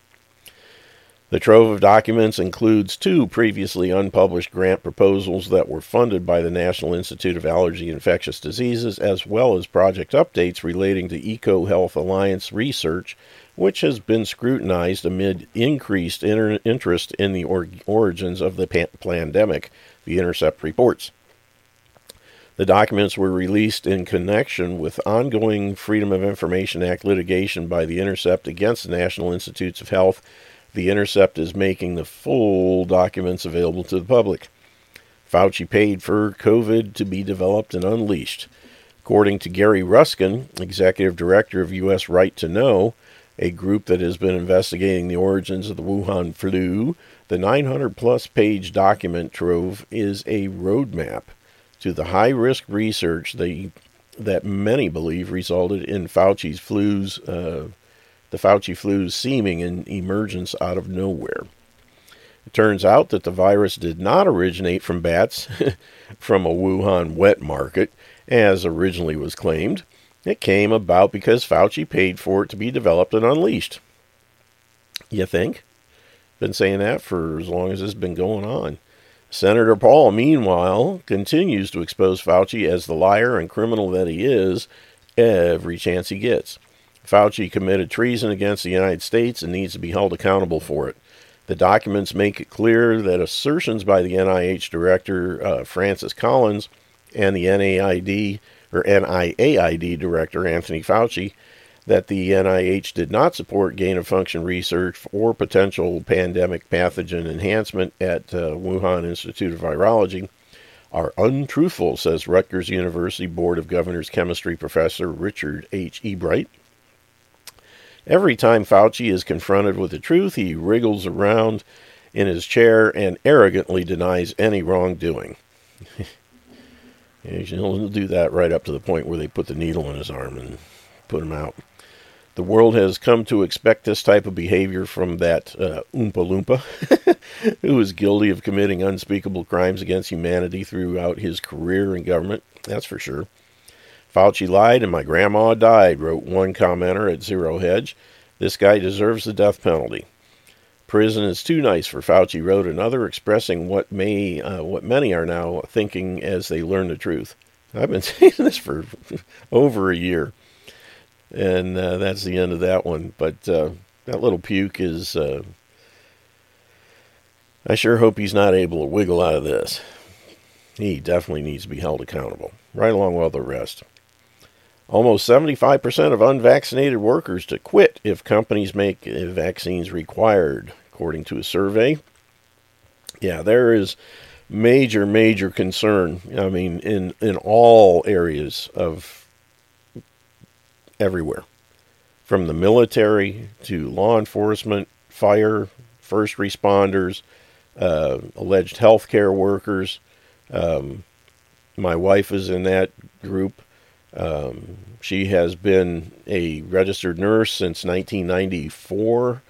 The trove of documents includes two previously unpublished grant proposals that were funded by the National Institute of Allergy and Infectious Diseases, as well as project updates relating to EcoHealth Alliance research, which has been scrutinized amid increased inter- interest in the or- origins of the pa- pandemic, the Intercept reports. The documents were released in connection with ongoing Freedom of Information Act litigation by the Intercept against the National Institutes of Health the Intercept is making the full documents available to the public. Fauci paid for COVID to be developed and unleashed. According to Gary Ruskin, executive director of U.S. Right to Know, a group that has been investigating the origins of the Wuhan flu. The 900 plus page document trove is a roadmap to the high risk research they, that many believe resulted in Fauci's flu's, uh, the Fauci flu's seeming an emergence out of nowhere. It turns out that the virus did not originate from bats from a Wuhan wet market, as originally was claimed. It came about because Fauci paid for it to be developed and unleashed. You think? Been saying that for as long as it's been going on. Senator Paul, meanwhile, continues to expose Fauci as the liar and criminal that he is every chance he gets. Fauci committed treason against the United States and needs to be held accountable for it. The documents make it clear that assertions by the NIH director uh, Francis Collins and the NAID or NIAID director Anthony Fauci that the NIH did not support gain of function research or potential pandemic pathogen enhancement at uh, Wuhan Institute of Virology are untruthful, says Rutgers University Board of Governors chemistry professor Richard H. Ebright. Every time Fauci is confronted with the truth, he wriggles around in his chair and arrogantly denies any wrongdoing. He'll do that right up to the point where they put the needle in his arm and put him out. The world has come to expect this type of behavior from that uh, Oompa Loompa, who is guilty of committing unspeakable crimes against humanity throughout his career in government. That's for sure. Fauci lied and my grandma died, wrote one commenter at Zero Hedge. This guy deserves the death penalty. Prison is too nice for Fauci, wrote another, expressing what may uh, what many are now thinking as they learn the truth. I've been saying this for over a year, and uh, that's the end of that one. But uh, that little puke is. Uh, I sure hope he's not able to wiggle out of this. He definitely needs to be held accountable, right along with the rest. Almost 75% of unvaccinated workers to quit if companies make vaccines required, according to a survey. Yeah, there is major, major concern. I mean, in, in all areas of everywhere, from the military to law enforcement, fire, first responders, uh, alleged healthcare workers. Um, my wife is in that group. Um, she has been a registered nurse since 1994,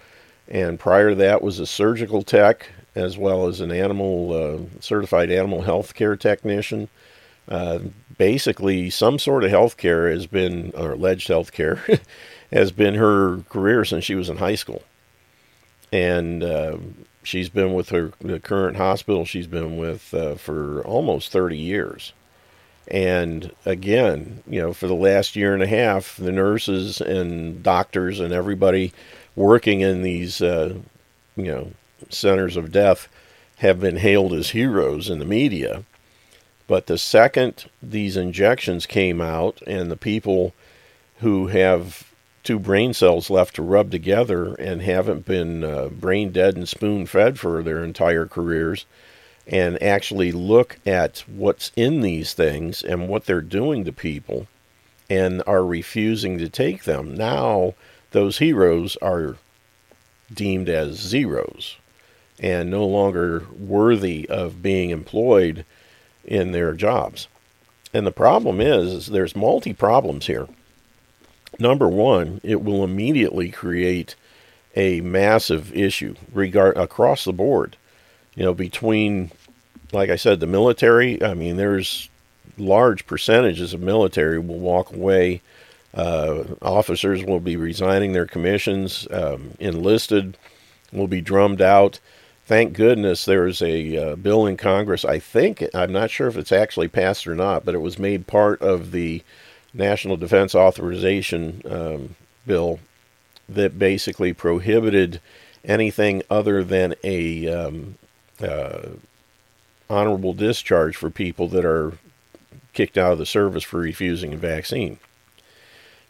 and prior to that was a surgical tech as well as an animal uh, certified animal health care technician. Uh, basically, some sort of health care has been, or alleged health care, has been her career since she was in high school. And uh, she's been with her the current hospital she's been with uh, for almost 30 years. And again, you know, for the last year and a half, the nurses and doctors and everybody working in these, uh, you know, centers of death have been hailed as heroes in the media. But the second these injections came out and the people who have two brain cells left to rub together and haven't been uh, brain dead and spoon fed for their entire careers, and actually look at what's in these things and what they're doing to people and are refusing to take them. Now, those heroes are deemed as zeros and no longer worthy of being employed in their jobs. And the problem is, is there's multi problems here. Number one, it will immediately create a massive issue regard across the board you know, between, like I said, the military, I mean, there's large percentages of military will walk away. Uh, officers will be resigning their commissions. Um, enlisted will be drummed out. Thank goodness there's a uh, bill in Congress. I think, I'm not sure if it's actually passed or not, but it was made part of the National Defense Authorization um, Bill that basically prohibited anything other than a um, uh, honorable discharge for people that are kicked out of the service for refusing a vaccine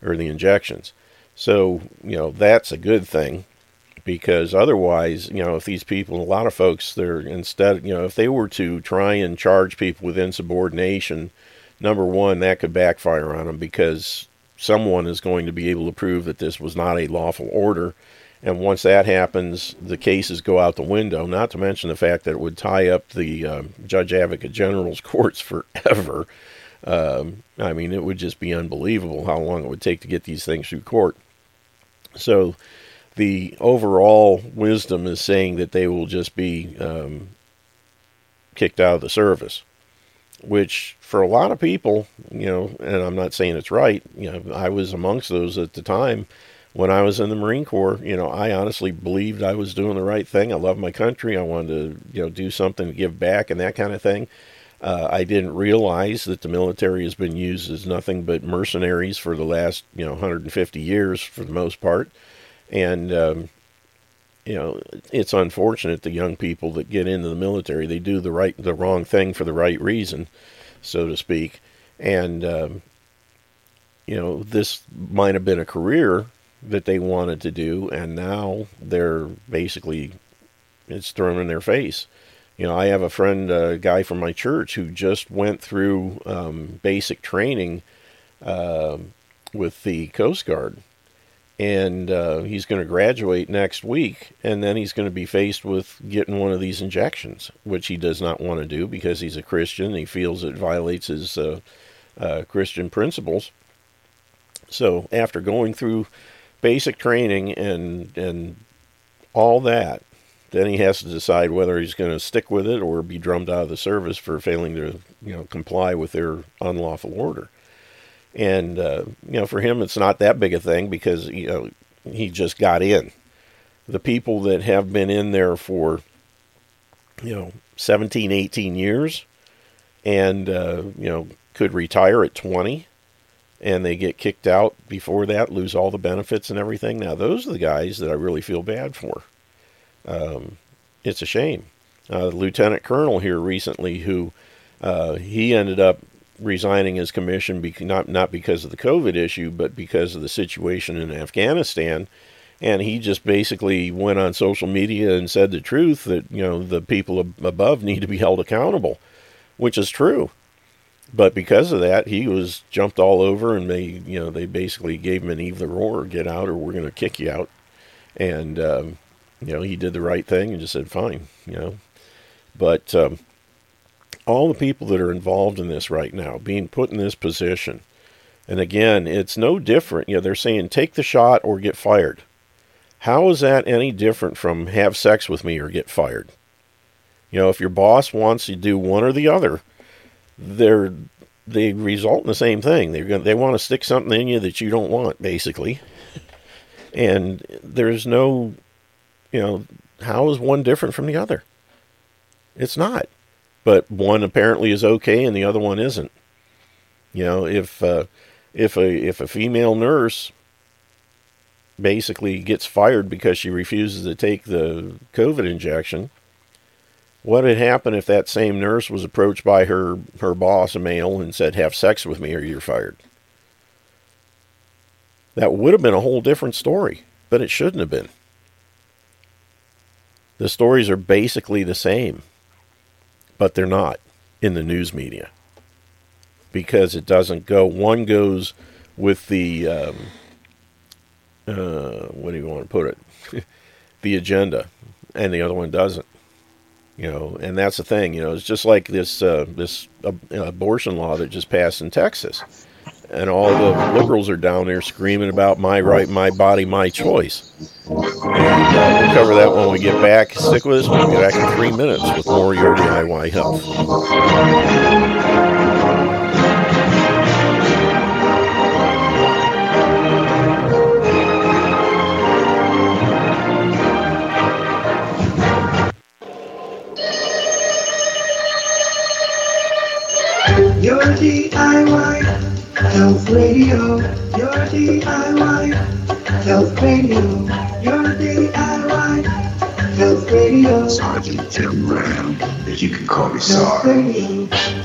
or the injections. So, you know, that's a good thing because otherwise, you know, if these people, a lot of folks, they're instead, you know, if they were to try and charge people with insubordination, number one, that could backfire on them because someone is going to be able to prove that this was not a lawful order. And once that happens, the cases go out the window. Not to mention the fact that it would tie up the um, Judge Advocate General's courts forever. Um, I mean, it would just be unbelievable how long it would take to get these things through court. So, the overall wisdom is saying that they will just be um, kicked out of the service, which for a lot of people, you know, and I'm not saying it's right, you know, I was amongst those at the time when I was in the Marine Corps, you know, I honestly believed I was doing the right thing. I love my country. I wanted to, you know, do something to give back and that kind of thing. Uh, I didn't realize that the military has been used as nothing but mercenaries for the last, you know, 150 years for the most part. And, um, you know, it's unfortunate the young people that get into the military, they do the right, the wrong thing for the right reason, so to speak. And, um, you know, this might have been a career that they wanted to do, and now they're basically it's thrown in their face. You know, I have a friend, a guy from my church, who just went through um, basic training uh, with the Coast Guard, and uh, he's going to graduate next week, and then he's going to be faced with getting one of these injections, which he does not want to do because he's a Christian. He feels it violates his uh, uh Christian principles. So after going through basic training and and all that, then he has to decide whether he's going to stick with it or be drummed out of the service for failing to you know comply with their unlawful order. And uh, you know, for him, it's not that big a thing because you know he just got in. The people that have been in there for you know 17, 18 years, and uh, you know could retire at 20 and they get kicked out before that, lose all the benefits and everything. Now, those are the guys that I really feel bad for. Um, it's a shame. Uh, Lieutenant Colonel here recently, who uh, he ended up resigning his commission, not not because of the COVID issue, but because of the situation in Afghanistan. And he just basically went on social media and said the truth that you know the people ab- above need to be held accountable, which is true but because of that, he was jumped all over, and they, you know, they basically gave him an either or, get out, or we're going to kick you out. And um, you know, he did the right thing and just said, fine, you know. But um, all the people that are involved in this right now, being put in this position, and again, it's no different. You know, they're saying take the shot or get fired. How is that any different from have sex with me or get fired? You know, if your boss wants you to do one or the other, they're they result in the same thing. They're going they want to stick something in you that you don't want, basically. And there's no, you know, how is one different from the other? It's not. But one apparently is okay and the other one isn't. You know, if uh, if a if a female nurse basically gets fired because she refuses to take the COVID injection, what would happen if that same nurse was approached by her, her boss, a male, and said, Have sex with me or you're fired? That would have been a whole different story, but it shouldn't have been. The stories are basically the same, but they're not in the news media because it doesn't go. One goes with the, um, uh, what do you want to put it? the agenda, and the other one doesn't you know and that's the thing you know it's just like this uh, this uh, abortion law that just passed in texas. And all the liberals are down there screaming about my right my body my choice. And uh, we'll cover that when we get back. Stick with us. We'll be back in three minutes with more your diy health Your DIY Health Radio. Your DIY Health Radio. Your DIY Health Radio. Sergeant Tim Ram, as you can call me Sarge.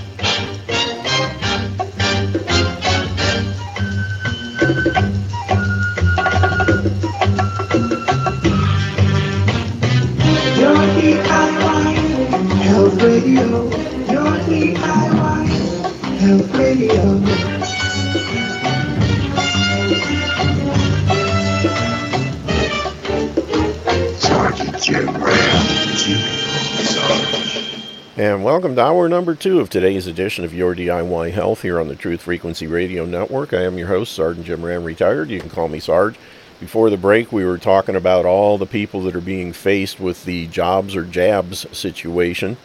And hour number two of today's edition of Your DIY Health here on the Truth Frequency Radio Network. I am your host, Sergeant Jim Ram, retired. You can call me Sarge. Before the break, we were talking about all the people that are being faced with the jobs or jabs situation.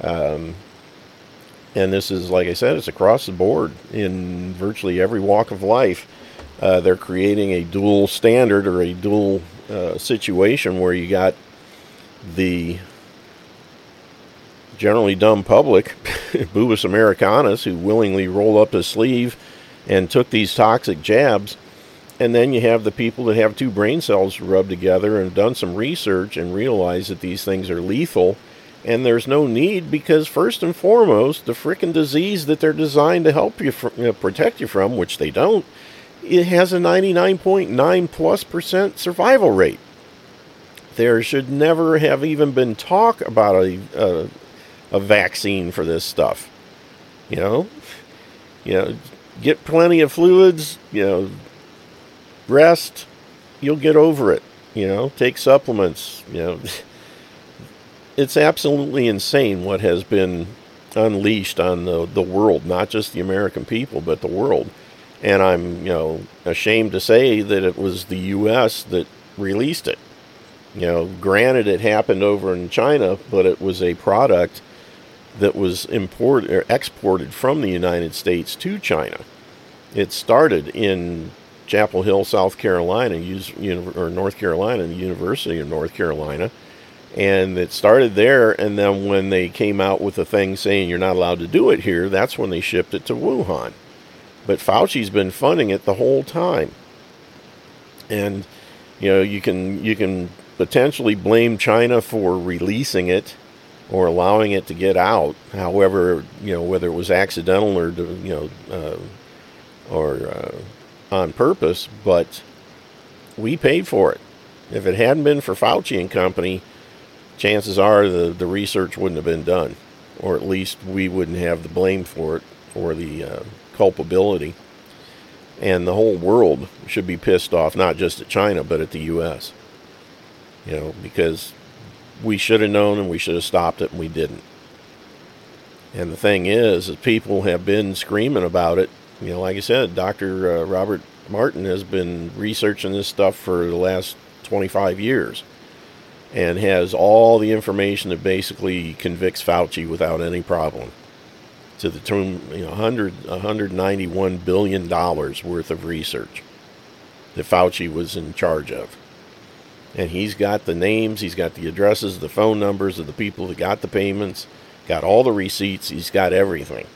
Um, and this is, like I said, it's across the board in virtually every walk of life. Uh, they're creating a dual standard or a dual uh, situation where you got the generally dumb public, Boobus Americanus, who willingly roll up his sleeve and took these toxic jabs. And then you have the people that have two brain cells rubbed together and done some research and realize that these things are lethal. And there's no need because, first and foremost, the frickin' disease that they're designed to help you, you uh, know, protect you from, which they don't, it has a 99.9 plus percent survival rate. There should never have even been talk about a, a a vaccine for this stuff. You know, you know, get plenty of fluids. You know, rest. You'll get over it. You know, take supplements. You know, it's absolutely insane what has been unleashed on the the world, not just the American people, but the world. And I'm, you know, ashamed to say that it was the U.S. that released it. You know, granted, it happened over in China, but it was a product that was imported or exported from the United States to China. It started in Chapel Hill, South Carolina, or North Carolina, the University of North Carolina, and it started there. And then when they came out with a thing saying you're not allowed to do it here, that's when they shipped it to Wuhan. But Fauci's been funding it the whole time, and you know you can you can potentially blame China for releasing it or allowing it to get out. However, you know whether it was accidental or you know uh, or uh, on purpose, but we paid for it. If it hadn't been for Fauci and company, chances are the the research wouldn't have been done, or at least we wouldn't have the blame for it or the uh, culpability. And the whole world should be pissed off, not just at China, but at the U.S. You know, because we should have known and we should have stopped it and we didn't. And the thing is, is people have been screaming about it. You know, like I said, Dr. Uh, Robert Martin has been researching this stuff for the last 25 years and has all the information that basically convicts Fauci without any problem to the tune, you know, 100, 191 billion dollars worth of research that Fauci was in charge of and he's got the names, he's got the addresses, the phone numbers of the people that got the payments, got all the receipts, he's got everything.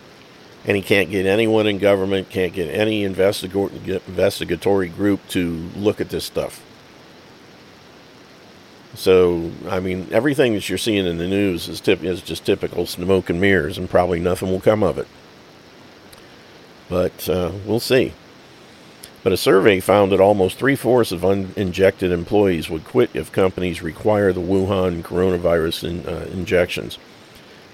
And he can't get anyone in government, can't get any investigatory group to look at this stuff. So, I mean, everything that you're seeing in the news is, tip- is just typical smoke and mirrors, and probably nothing will come of it. But uh, we'll see. But a survey found that almost three fourths of uninjected employees would quit if companies require the Wuhan coronavirus in, uh, injections.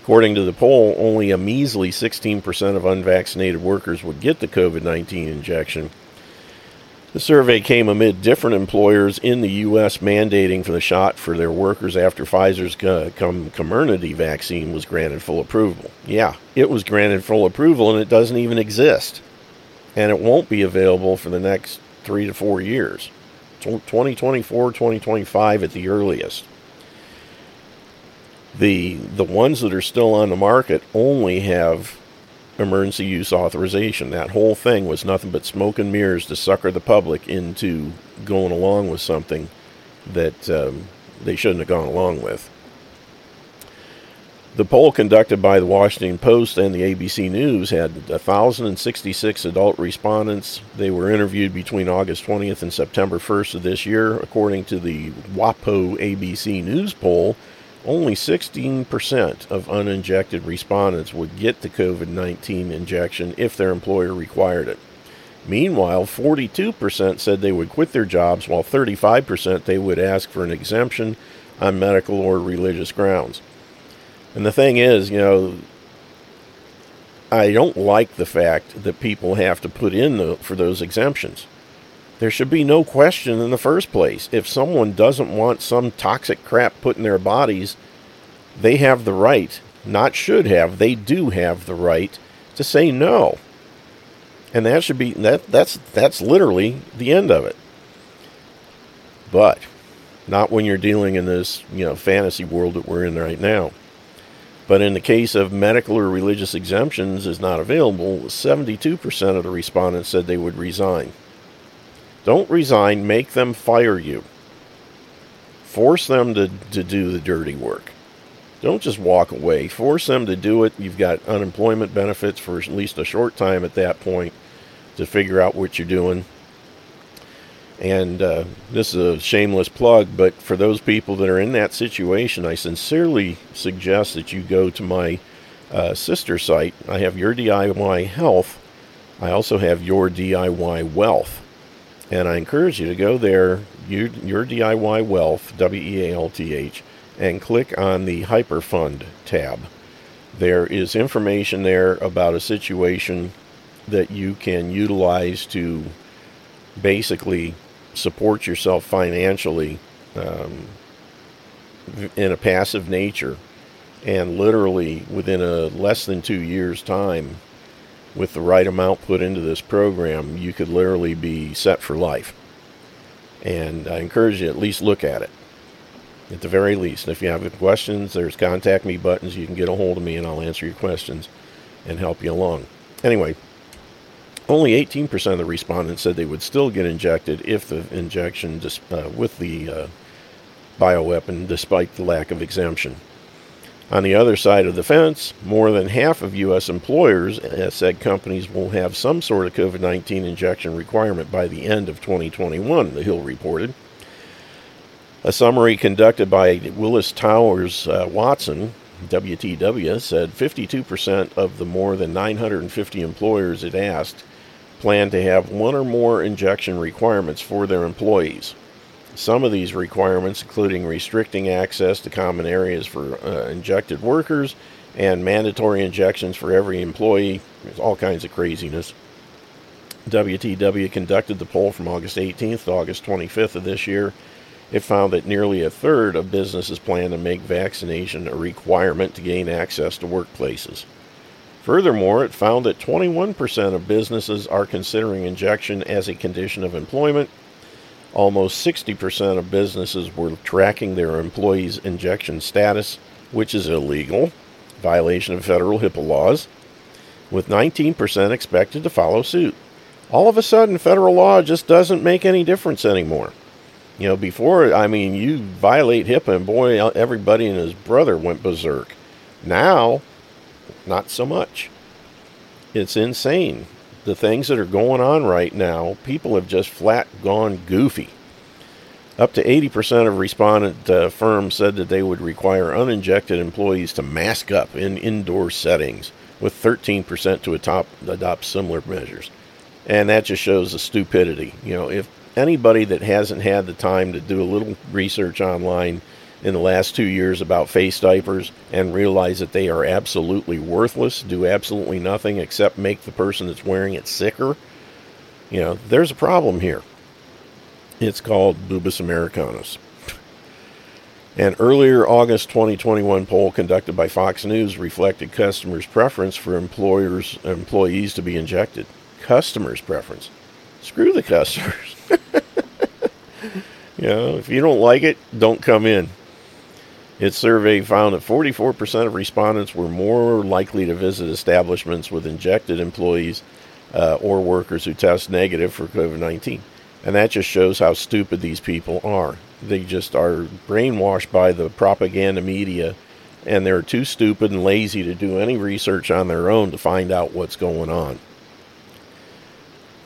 According to the poll, only a measly 16% of unvaccinated workers would get the COVID 19 injection. The survey came amid different employers in the U.S. mandating for the shot for their workers after Pfizer's Comirnaty vaccine was granted full approval. Yeah, it was granted full approval and it doesn't even exist and it won't be available for the next three to four years. 2024 2025 at the earliest. The the ones that are still on the market only have emergency use authorization. That whole thing was nothing but smoke and mirrors to sucker the public into going along with something that um, they shouldn't have gone along with the poll conducted by the Washington Post and the ABC News had 1,066 adult respondents. They were interviewed between August 20th and September 1st of this year. According to the WAPO ABC News poll, only 16% of uninjected respondents would get the COVID 19 injection if their employer required it. Meanwhile, 42% said they would quit their jobs, while 35% they would ask for an exemption on medical or religious grounds. And the thing is, you know, I don't like the fact that people have to put in the, for those exemptions. There should be no question in the first place. If someone doesn't want some toxic crap put in their bodies, they have the right. not should have, they do have the right to say no. And that should be that that's that's literally the end of it. But not when you're dealing in this, you know, fantasy world that we're in right now. But in the case of medical or religious exemptions is not available, 72% of the respondents said they would resign. Don't resign, make them fire you. Force them to, to do the dirty work. Don't just walk away. Force them to do it. You've got unemployment benefits for at least a short time at that point to figure out what you're doing. And uh, this is a shameless plug, but for those people that are in that situation, I sincerely suggest that you go to my uh, sister site. I have Your DIY Health. I also have Your DIY Wealth. And I encourage you to go there, Your, your DIY Wealth, W E A L T H, and click on the Hyperfund tab. There is information there about a situation that you can utilize to basically support yourself financially um, in a passive nature. And literally within a less than two years' time, with the right amount put into this program, you could literally be set for life. And I encourage you at least look at it, at the very least. And if you have questions, there's contact me buttons. You can get a hold of me and I'll answer your questions and help you along. Anyway, only 18% of the respondents said they would still get injected if the injection dis- uh, with the uh, bioweapon, despite the lack of exemption. On the other side of the fence, more than half of U.S. employers said companies will have some sort of COVID 19 injection requirement by the end of 2021, the Hill reported. A summary conducted by Willis Towers uh, Watson, WTW, said 52% of the more than 950 employers it asked plan to have one or more injection requirements for their employees. Some of these requirements, including restricting access to common areas for uh, injected workers and mandatory injections for every employee, there's all kinds of craziness. WTW conducted the poll from August 18th to August 25th of this year. It found that nearly a third of businesses plan to make vaccination a requirement to gain access to workplaces. Furthermore, it found that 21% of businesses are considering injection as a condition of employment. Almost 60% of businesses were tracking their employees' injection status, which is illegal, violation of federal HIPAA laws, with 19% expected to follow suit. All of a sudden, federal law just doesn't make any difference anymore. You know, before, I mean, you violate HIPAA, and boy, everybody and his brother went berserk. Now, not so much. It's insane. The things that are going on right now, people have just flat gone goofy. Up to 80% of respondent uh, firms said that they would require uninjected employees to mask up in indoor settings, with 13% to adopt, adopt similar measures. And that just shows the stupidity. You know, if anybody that hasn't had the time to do a little research online in the last two years about face diapers and realize that they are absolutely worthless, do absolutely nothing except make the person that's wearing it sicker, you know, there's a problem here. It's called Boobus Americanus. An earlier August 2021 poll conducted by Fox News reflected customers' preference for employers employees to be injected. Customers' preference. Screw the customers. you know, if you don't like it, don't come in. Its survey found that 44% of respondents were more likely to visit establishments with injected employees uh, or workers who test negative for COVID 19. And that just shows how stupid these people are. They just are brainwashed by the propaganda media, and they're too stupid and lazy to do any research on their own to find out what's going on.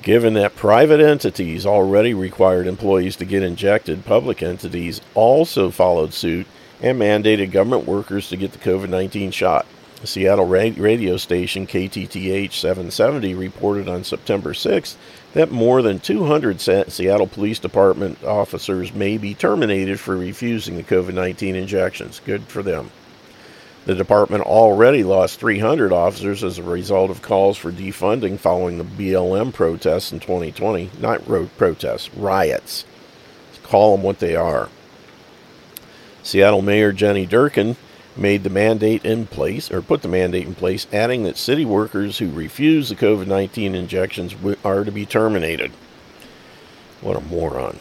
Given that private entities already required employees to get injected, public entities also followed suit and mandated government workers to get the COVID 19 shot. Seattle radio station KTTH 770 reported on September 6th that more than 200 Seattle Police Department officers may be terminated for refusing the COVID 19 injections. Good for them. The department already lost 300 officers as a result of calls for defunding following the BLM protests in 2020. Not road protests, riots. Let's call them what they are. Seattle Mayor Jenny Durkan made the mandate in place, or put the mandate in place, adding that city workers who refuse the COVID 19 injections are to be terminated. What a moron.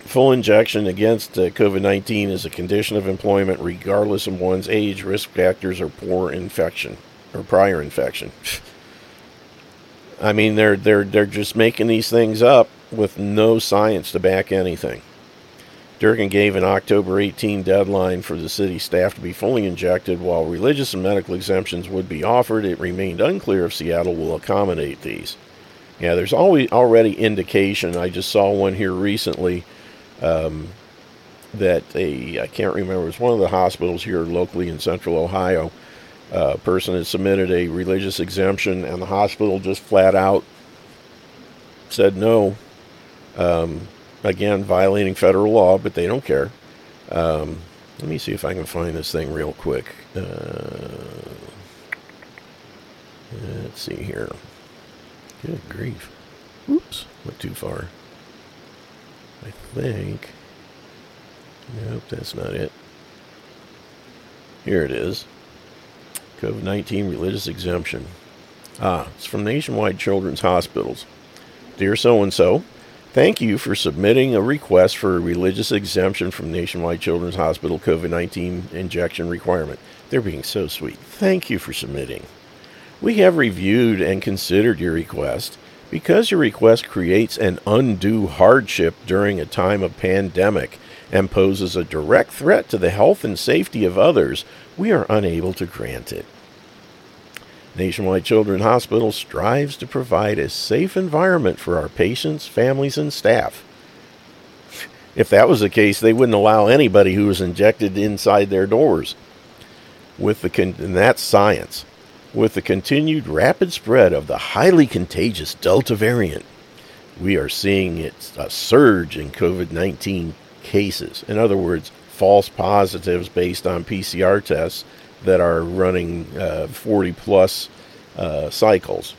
Full injection against uh, COVID 19 is a condition of employment regardless of one's age, risk factors, or poor infection or prior infection. I mean, they're they're they're just making these things up with no science to back anything. Durkan gave an October 18 deadline for the city staff to be fully injected. While religious and medical exemptions would be offered, it remained unclear if Seattle will accommodate these. Yeah, there's always already indication. I just saw one here recently um, that a I can't remember. It was one of the hospitals here locally in Central Ohio. A person had submitted a religious exemption, and the hospital just flat out said no. Um, again, violating federal law, but they don't care. Um, let me see if I can find this thing real quick. Uh, let's see here. Good grief. Oops, went too far. I think. Nope, that's not it. Here it is. COVID 19 religious exemption. Ah, it's from Nationwide Children's Hospitals. Dear so and so, thank you for submitting a request for a religious exemption from Nationwide Children's Hospital COVID 19 injection requirement. They're being so sweet. Thank you for submitting. We have reviewed and considered your request. Because your request creates an undue hardship during a time of pandemic and poses a direct threat to the health and safety of others, we are unable to grant it. Nationwide Children's Hospital strives to provide a safe environment for our patients, families, and staff. If that was the case, they wouldn't allow anybody who was injected inside their doors. With the con- and that's science. With the continued rapid spread of the highly contagious Delta variant, we are seeing it, a surge in COVID 19 cases. In other words, false positives based on PCR tests that are running uh, 40 plus uh, cycles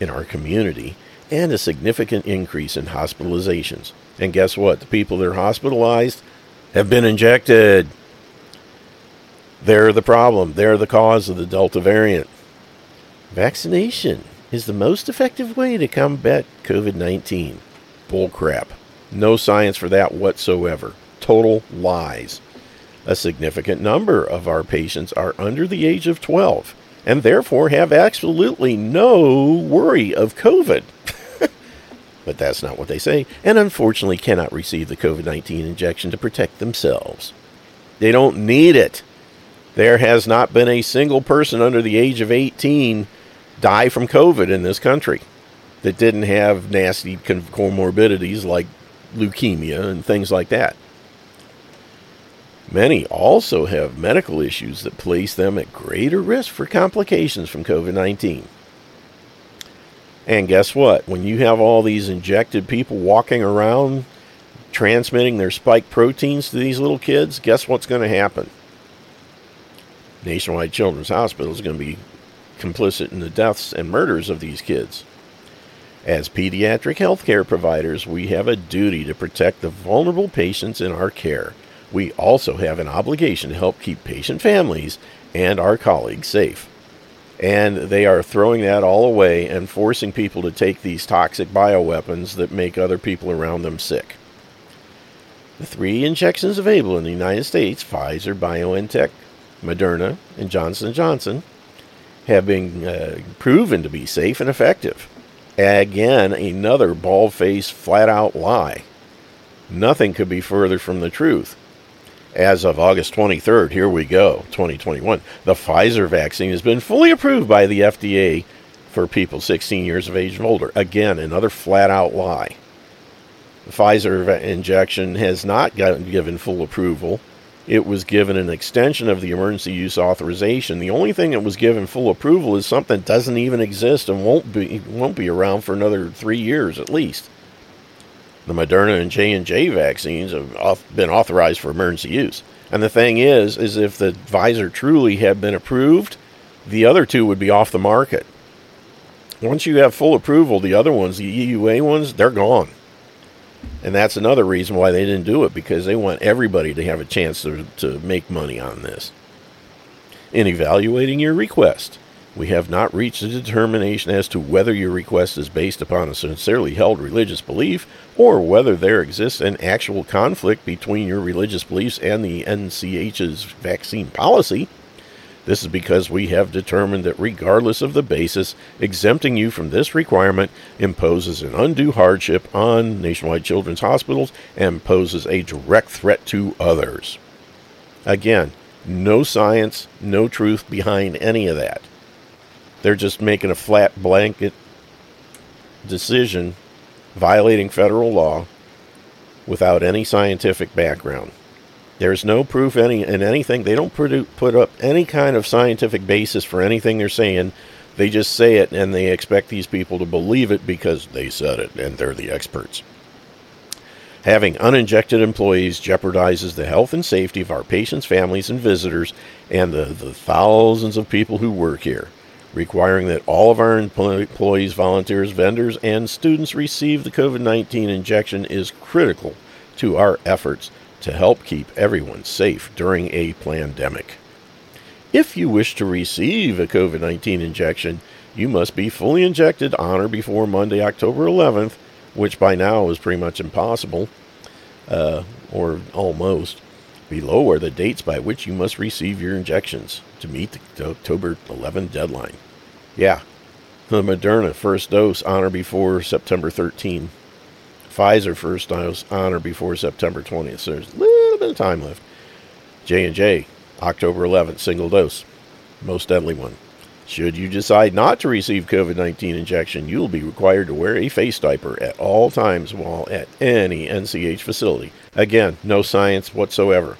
in our community, and a significant increase in hospitalizations. And guess what? The people that are hospitalized have been injected. They're the problem. They're the cause of the Delta variant. Vaccination is the most effective way to combat COVID 19. Bullcrap. No science for that whatsoever. Total lies. A significant number of our patients are under the age of 12 and therefore have absolutely no worry of COVID. but that's not what they say, and unfortunately cannot receive the COVID 19 injection to protect themselves. They don't need it. There has not been a single person under the age of 18 die from COVID in this country that didn't have nasty comorbidities like leukemia and things like that. Many also have medical issues that place them at greater risk for complications from COVID 19. And guess what? When you have all these injected people walking around transmitting their spike proteins to these little kids, guess what's going to happen? Nationwide Children's Hospital is going to be complicit in the deaths and murders of these kids. As pediatric healthcare providers, we have a duty to protect the vulnerable patients in our care. We also have an obligation to help keep patient families and our colleagues safe. And they are throwing that all away and forcing people to take these toxic bioweapons that make other people around them sick. The three injections available in the United States, Pfizer, BioNTech, Moderna, and Johnson & Johnson, have been uh, proven to be safe and effective. Again, another bald-faced, flat-out lie. Nothing could be further from the truth. As of August 23rd, here we go, 2021, the Pfizer vaccine has been fully approved by the FDA for people 16 years of age and older. Again, another flat out lie. The Pfizer injection has not gotten given full approval. It was given an extension of the emergency use authorization. The only thing that was given full approval is something that doesn't even exist and won't be won't be around for another three years at least. The Moderna and J and J vaccines have been authorized for emergency use. And the thing is, is if the Pfizer truly had been approved, the other two would be off the market. Once you have full approval, the other ones, the EUA ones, they're gone. And that's another reason why they didn't do it because they want everybody to have a chance to, to make money on this. In evaluating your request, we have not reached a determination as to whether your request is based upon a sincerely held religious belief or whether there exists an actual conflict between your religious beliefs and the NCH's vaccine policy. This is because we have determined that regardless of the basis, exempting you from this requirement imposes an undue hardship on nationwide children's hospitals and poses a direct threat to others. Again, no science, no truth behind any of that. They're just making a flat blanket decision violating federal law without any scientific background. There's no proof any in anything. They don't put up any kind of scientific basis for anything they're saying. They just say it and they expect these people to believe it because they said it and they're the experts. Having uninjected employees jeopardizes the health and safety of our patients, families, and visitors, and the, the thousands of people who work here. Requiring that all of our employees, volunteers, vendors, and students receive the COVID 19 injection is critical to our efforts to help keep everyone safe during a pandemic. If you wish to receive a COVID 19 injection, you must be fully injected on or before Monday, October 11th, which by now is pretty much impossible, uh, or almost. Below are the dates by which you must receive your injections to meet the October 11 deadline. Yeah, the Moderna first dose on or before September 13. Pfizer first dose on or before September 20th. So there's a little bit of time left. J&J, October 11th, single dose. Most deadly one. Should you decide not to receive COVID 19 injection, you will be required to wear a face diaper at all times while at any NCH facility. Again, no science whatsoever.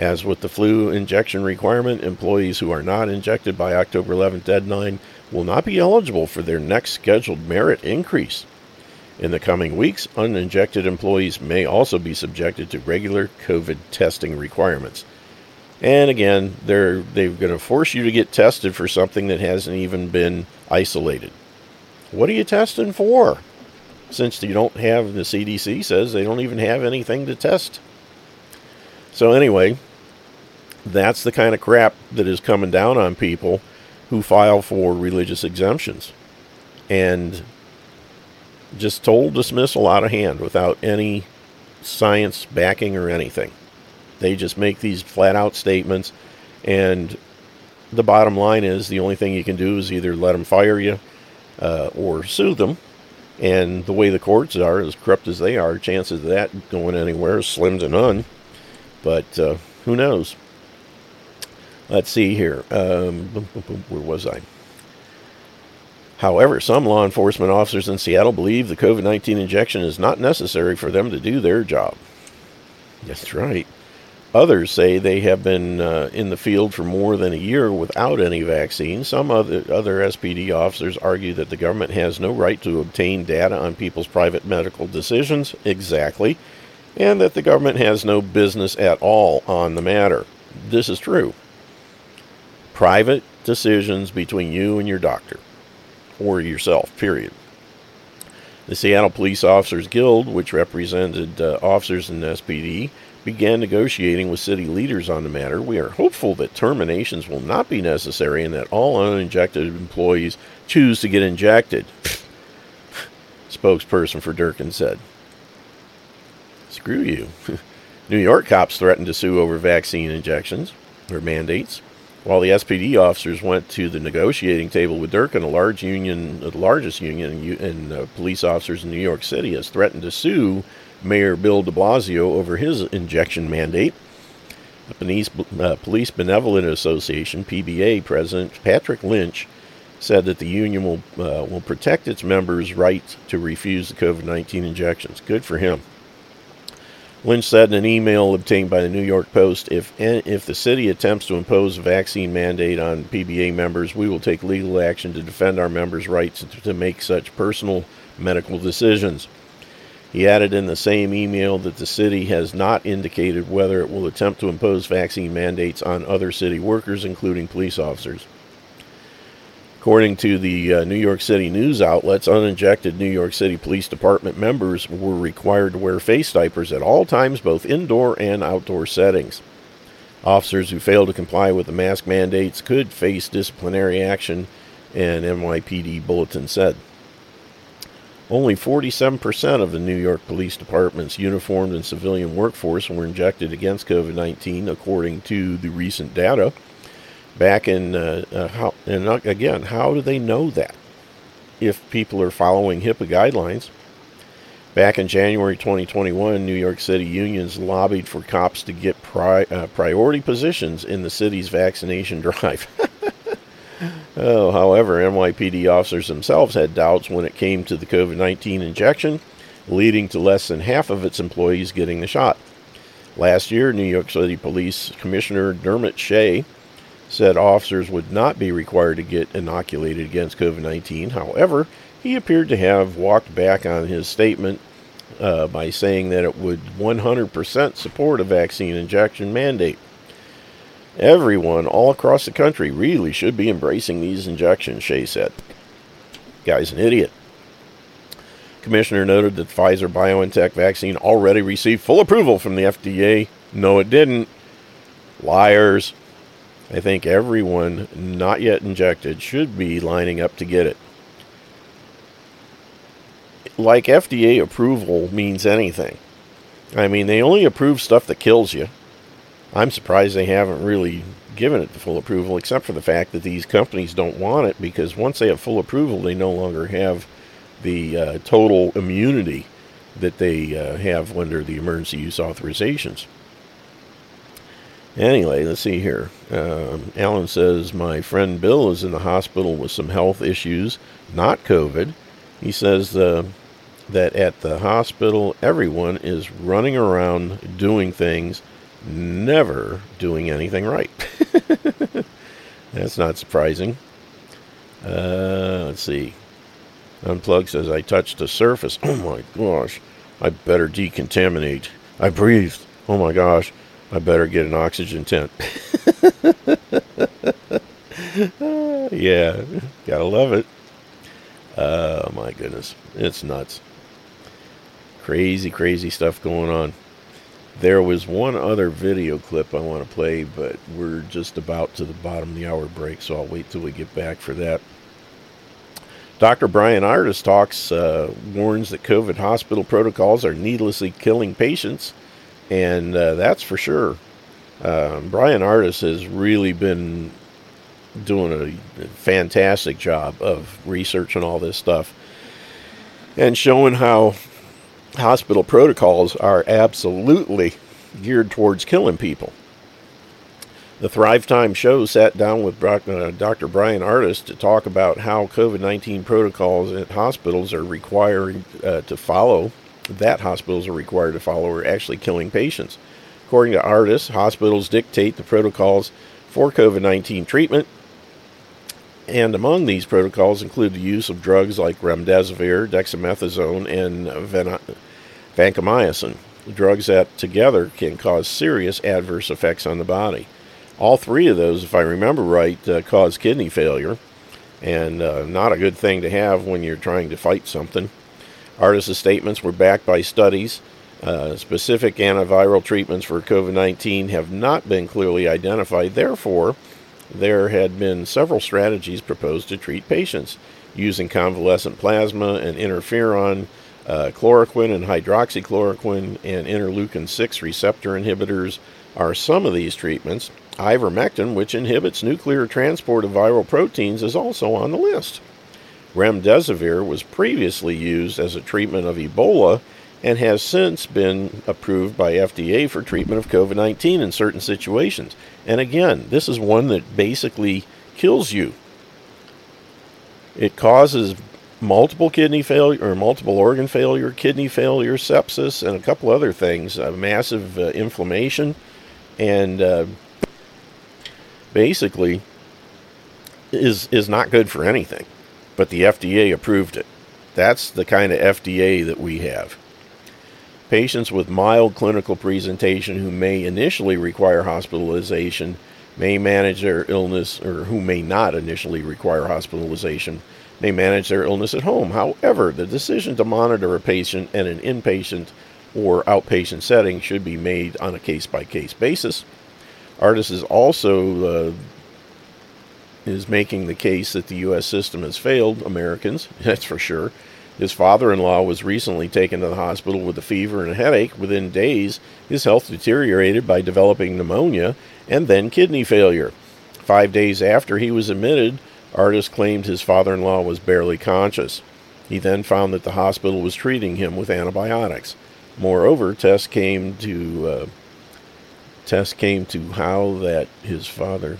As with the flu injection requirement, employees who are not injected by October 11th deadline will not be eligible for their next scheduled merit increase. In the coming weeks, uninjected employees may also be subjected to regular COVID testing requirements. And again, they're they're going to force you to get tested for something that hasn't even been isolated. What are you testing for? Since you don't have the CDC says they don't even have anything to test. So anyway, that's the kind of crap that is coming down on people who file for religious exemptions. And just total dismissal out of hand without any science backing or anything. They just make these flat out statements, and the bottom line is the only thing you can do is either let them fire you uh, or sue them. And the way the courts are, as corrupt as they are, chances of that going anywhere is slim to none. But uh, who knows? Let's see here. Um, where was I? However, some law enforcement officers in Seattle believe the COVID 19 injection is not necessary for them to do their job. That's right. Others say they have been uh, in the field for more than a year without any vaccine. Some other, other SPD officers argue that the government has no right to obtain data on people's private medical decisions, exactly, and that the government has no business at all on the matter. This is true. Private decisions between you and your doctor or yourself, period. The Seattle Police Officers Guild, which represented uh, officers in the SPD, began negotiating with city leaders on the matter. We are hopeful that terminations will not be necessary and that all uninjected employees choose to get injected. Spokesperson for Durkan said. Screw you. New York cops threatened to sue over vaccine injections or mandates. While the SPD officers went to the negotiating table with Durkan, a large union, the largest union in, uh, police officers in New York City, has threatened to sue Mayor Bill de Blasio over his injection mandate. The Police, uh, Police Benevolent Association (PBA) President Patrick Lynch said that the union will uh, will protect its members' right to refuse the COVID-19 injections. Good for him. Lynch said in an email obtained by the New York Post if, if the city attempts to impose a vaccine mandate on PBA members, we will take legal action to defend our members' rights to, to make such personal medical decisions. He added in the same email that the city has not indicated whether it will attempt to impose vaccine mandates on other city workers, including police officers. According to the uh, New York City news outlets, uninjected New York City Police Department members were required to wear face diapers at all times, both indoor and outdoor settings. Officers who fail to comply with the mask mandates could face disciplinary action, an NYPD bulletin said. Only 47% of the New York Police Department's uniformed and civilian workforce were injected against COVID 19, according to the recent data. Back in, uh, uh, how, and again, how do they know that? If people are following HIPAA guidelines. Back in January 2021, New York City unions lobbied for cops to get pri- uh, priority positions in the city's vaccination drive. oh, however, NYPD officers themselves had doubts when it came to the COVID 19 injection, leading to less than half of its employees getting the shot. Last year, New York City Police Commissioner Dermot Shea said officers would not be required to get inoculated against COVID 19. However, he appeared to have walked back on his statement uh, by saying that it would 100% support a vaccine injection mandate. Everyone all across the country really should be embracing these injections, Shea said. Guy's an idiot. Commissioner noted that Pfizer BioNTech vaccine already received full approval from the FDA. No, it didn't. Liars. I think everyone not yet injected should be lining up to get it like FDA approval means anything. I mean, they only approve stuff that kills you. I'm surprised they haven't really given it the full approval, except for the fact that these companies don't want it because once they have full approval, they no longer have the uh, total immunity that they uh, have under the emergency use authorizations. Anyway, let's see here. Um, Alan says, My friend Bill is in the hospital with some health issues, not COVID. He says, uh, that at the hospital, everyone is running around doing things, never doing anything right. That's not surprising. Uh, let's see. Unplug says, I touched a surface. Oh my gosh. I better decontaminate. I breathed. Oh my gosh. I better get an oxygen tent. yeah, gotta love it. Oh my goodness. It's nuts. Crazy, crazy stuff going on. There was one other video clip I want to play, but we're just about to the bottom of the hour break, so I'll wait till we get back for that. Dr. Brian Ardis talks, uh, warns that COVID hospital protocols are needlessly killing patients, and uh, that's for sure. Uh, Brian Ardis has really been doing a fantastic job of researching all this stuff and showing how hospital protocols are absolutely geared towards killing people. The Thrive Time show sat down with Dr. Brian Ardis to talk about how COVID 19 protocols at hospitals are required uh, to follow, that hospitals are required to follow, are actually killing patients. According to Ardis, hospitals dictate the protocols for COVID 19 treatment, and among these protocols include the use of drugs like remdesivir, dexamethasone, and vancomycin, drugs that together can cause serious adverse effects on the body. All three of those, if I remember right, uh, cause kidney failure, and uh, not a good thing to have when you're trying to fight something. Ardis' statements were backed by studies. Uh, specific antiviral treatments for COVID 19 have not been clearly identified. Therefore, there had been several strategies proposed to treat patients using convalescent plasma and interferon, uh, chloroquine and hydroxychloroquine, and interleukin 6 receptor inhibitors are some of these treatments. Ivermectin, which inhibits nuclear transport of viral proteins, is also on the list. Remdesivir was previously used as a treatment of Ebola and has since been approved by FDA for treatment of COVID 19 in certain situations. And again, this is one that basically kills you. It causes multiple kidney failure or multiple organ failure, kidney failure, sepsis, and a couple other things, uh, massive uh, inflammation, and uh, basically is is not good for anything. But the FDA approved it. That's the kind of FDA that we have. Patients with mild clinical presentation who may initially require hospitalization may manage their illness, or who may not initially require hospitalization, may manage their illness at home. However, the decision to monitor a patient in an inpatient or outpatient setting should be made on a case by case basis. Ardis is also uh, is making the case that the U.S. system has failed Americans. That's for sure. His father-in-law was recently taken to the hospital with a fever and a headache. Within days, his health deteriorated by developing pneumonia and then kidney failure. Five days after he was admitted, Ardis claimed his father-in-law was barely conscious. He then found that the hospital was treating him with antibiotics. Moreover, tests came to uh, tests came to how that his father.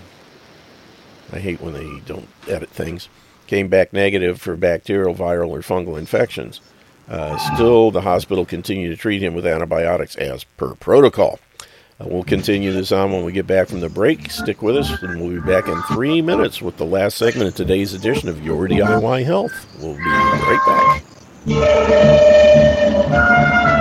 I hate when they don't edit things. Came back negative for bacterial, viral, or fungal infections. Uh, still, the hospital continued to treat him with antibiotics as per protocol. Uh, we'll continue this on when we get back from the break. Stick with us, and we'll be back in three minutes with the last segment of today's edition of Your DIY Health. We'll be right back.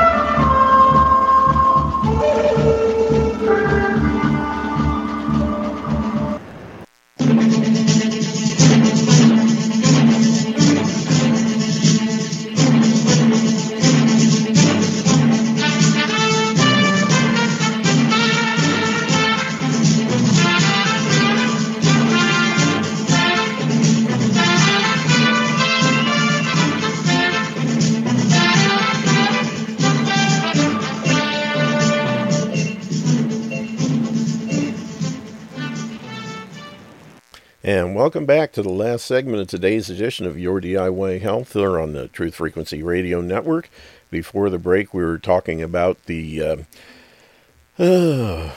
Welcome back to the last segment of today's edition of Your DIY Health here on the Truth Frequency Radio Network. Before the break, we were talking about the uh, uh,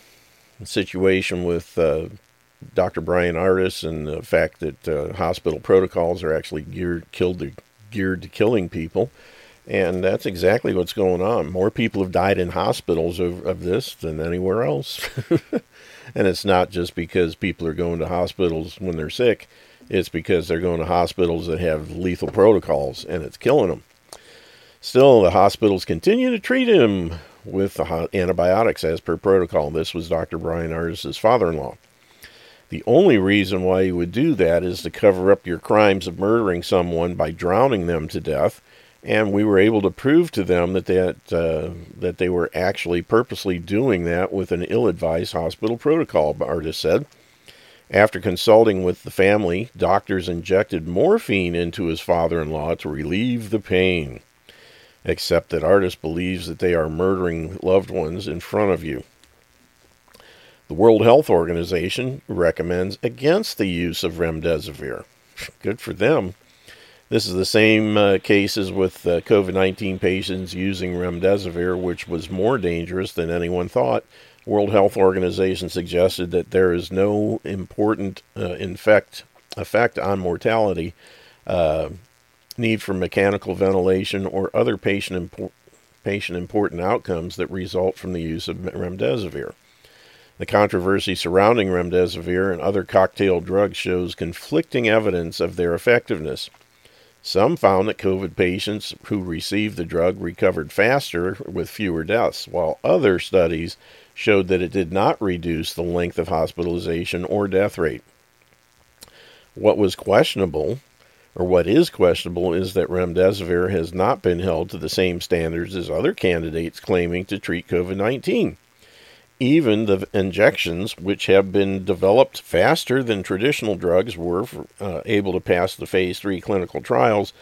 situation with uh, Dr. Brian Ardis and the fact that uh, hospital protocols are actually geared, killed to, geared to killing people. And that's exactly what's going on. More people have died in hospitals of, of this than anywhere else. And it's not just because people are going to hospitals when they're sick, it's because they're going to hospitals that have lethal protocols and it's killing them. Still, the hospitals continue to treat him with antibiotics as per protocol. This was Dr. Brian Ardis' father in law. The only reason why you would do that is to cover up your crimes of murdering someone by drowning them to death and we were able to prove to them that that uh, that they were actually purposely doing that with an ill-advised hospital protocol. Ardis said. After consulting with the family, doctors injected morphine into his father-in-law to relieve the pain. Except that Ardis believes that they are murdering loved ones in front of you. The World Health Organization recommends against the use of remdesivir. Good for them. This is the same uh, case as with uh, COVID 19 patients using remdesivir, which was more dangerous than anyone thought. World Health Organization suggested that there is no important uh, infect, effect on mortality, uh, need for mechanical ventilation, or other patient, patient important outcomes that result from the use of remdesivir. The controversy surrounding remdesivir and other cocktail drugs shows conflicting evidence of their effectiveness. Some found that COVID patients who received the drug recovered faster with fewer deaths, while other studies showed that it did not reduce the length of hospitalization or death rate. What was questionable, or what is questionable, is that remdesivir has not been held to the same standards as other candidates claiming to treat COVID 19 even the injections, which have been developed faster than traditional drugs, were uh, able to pass the phase three clinical trials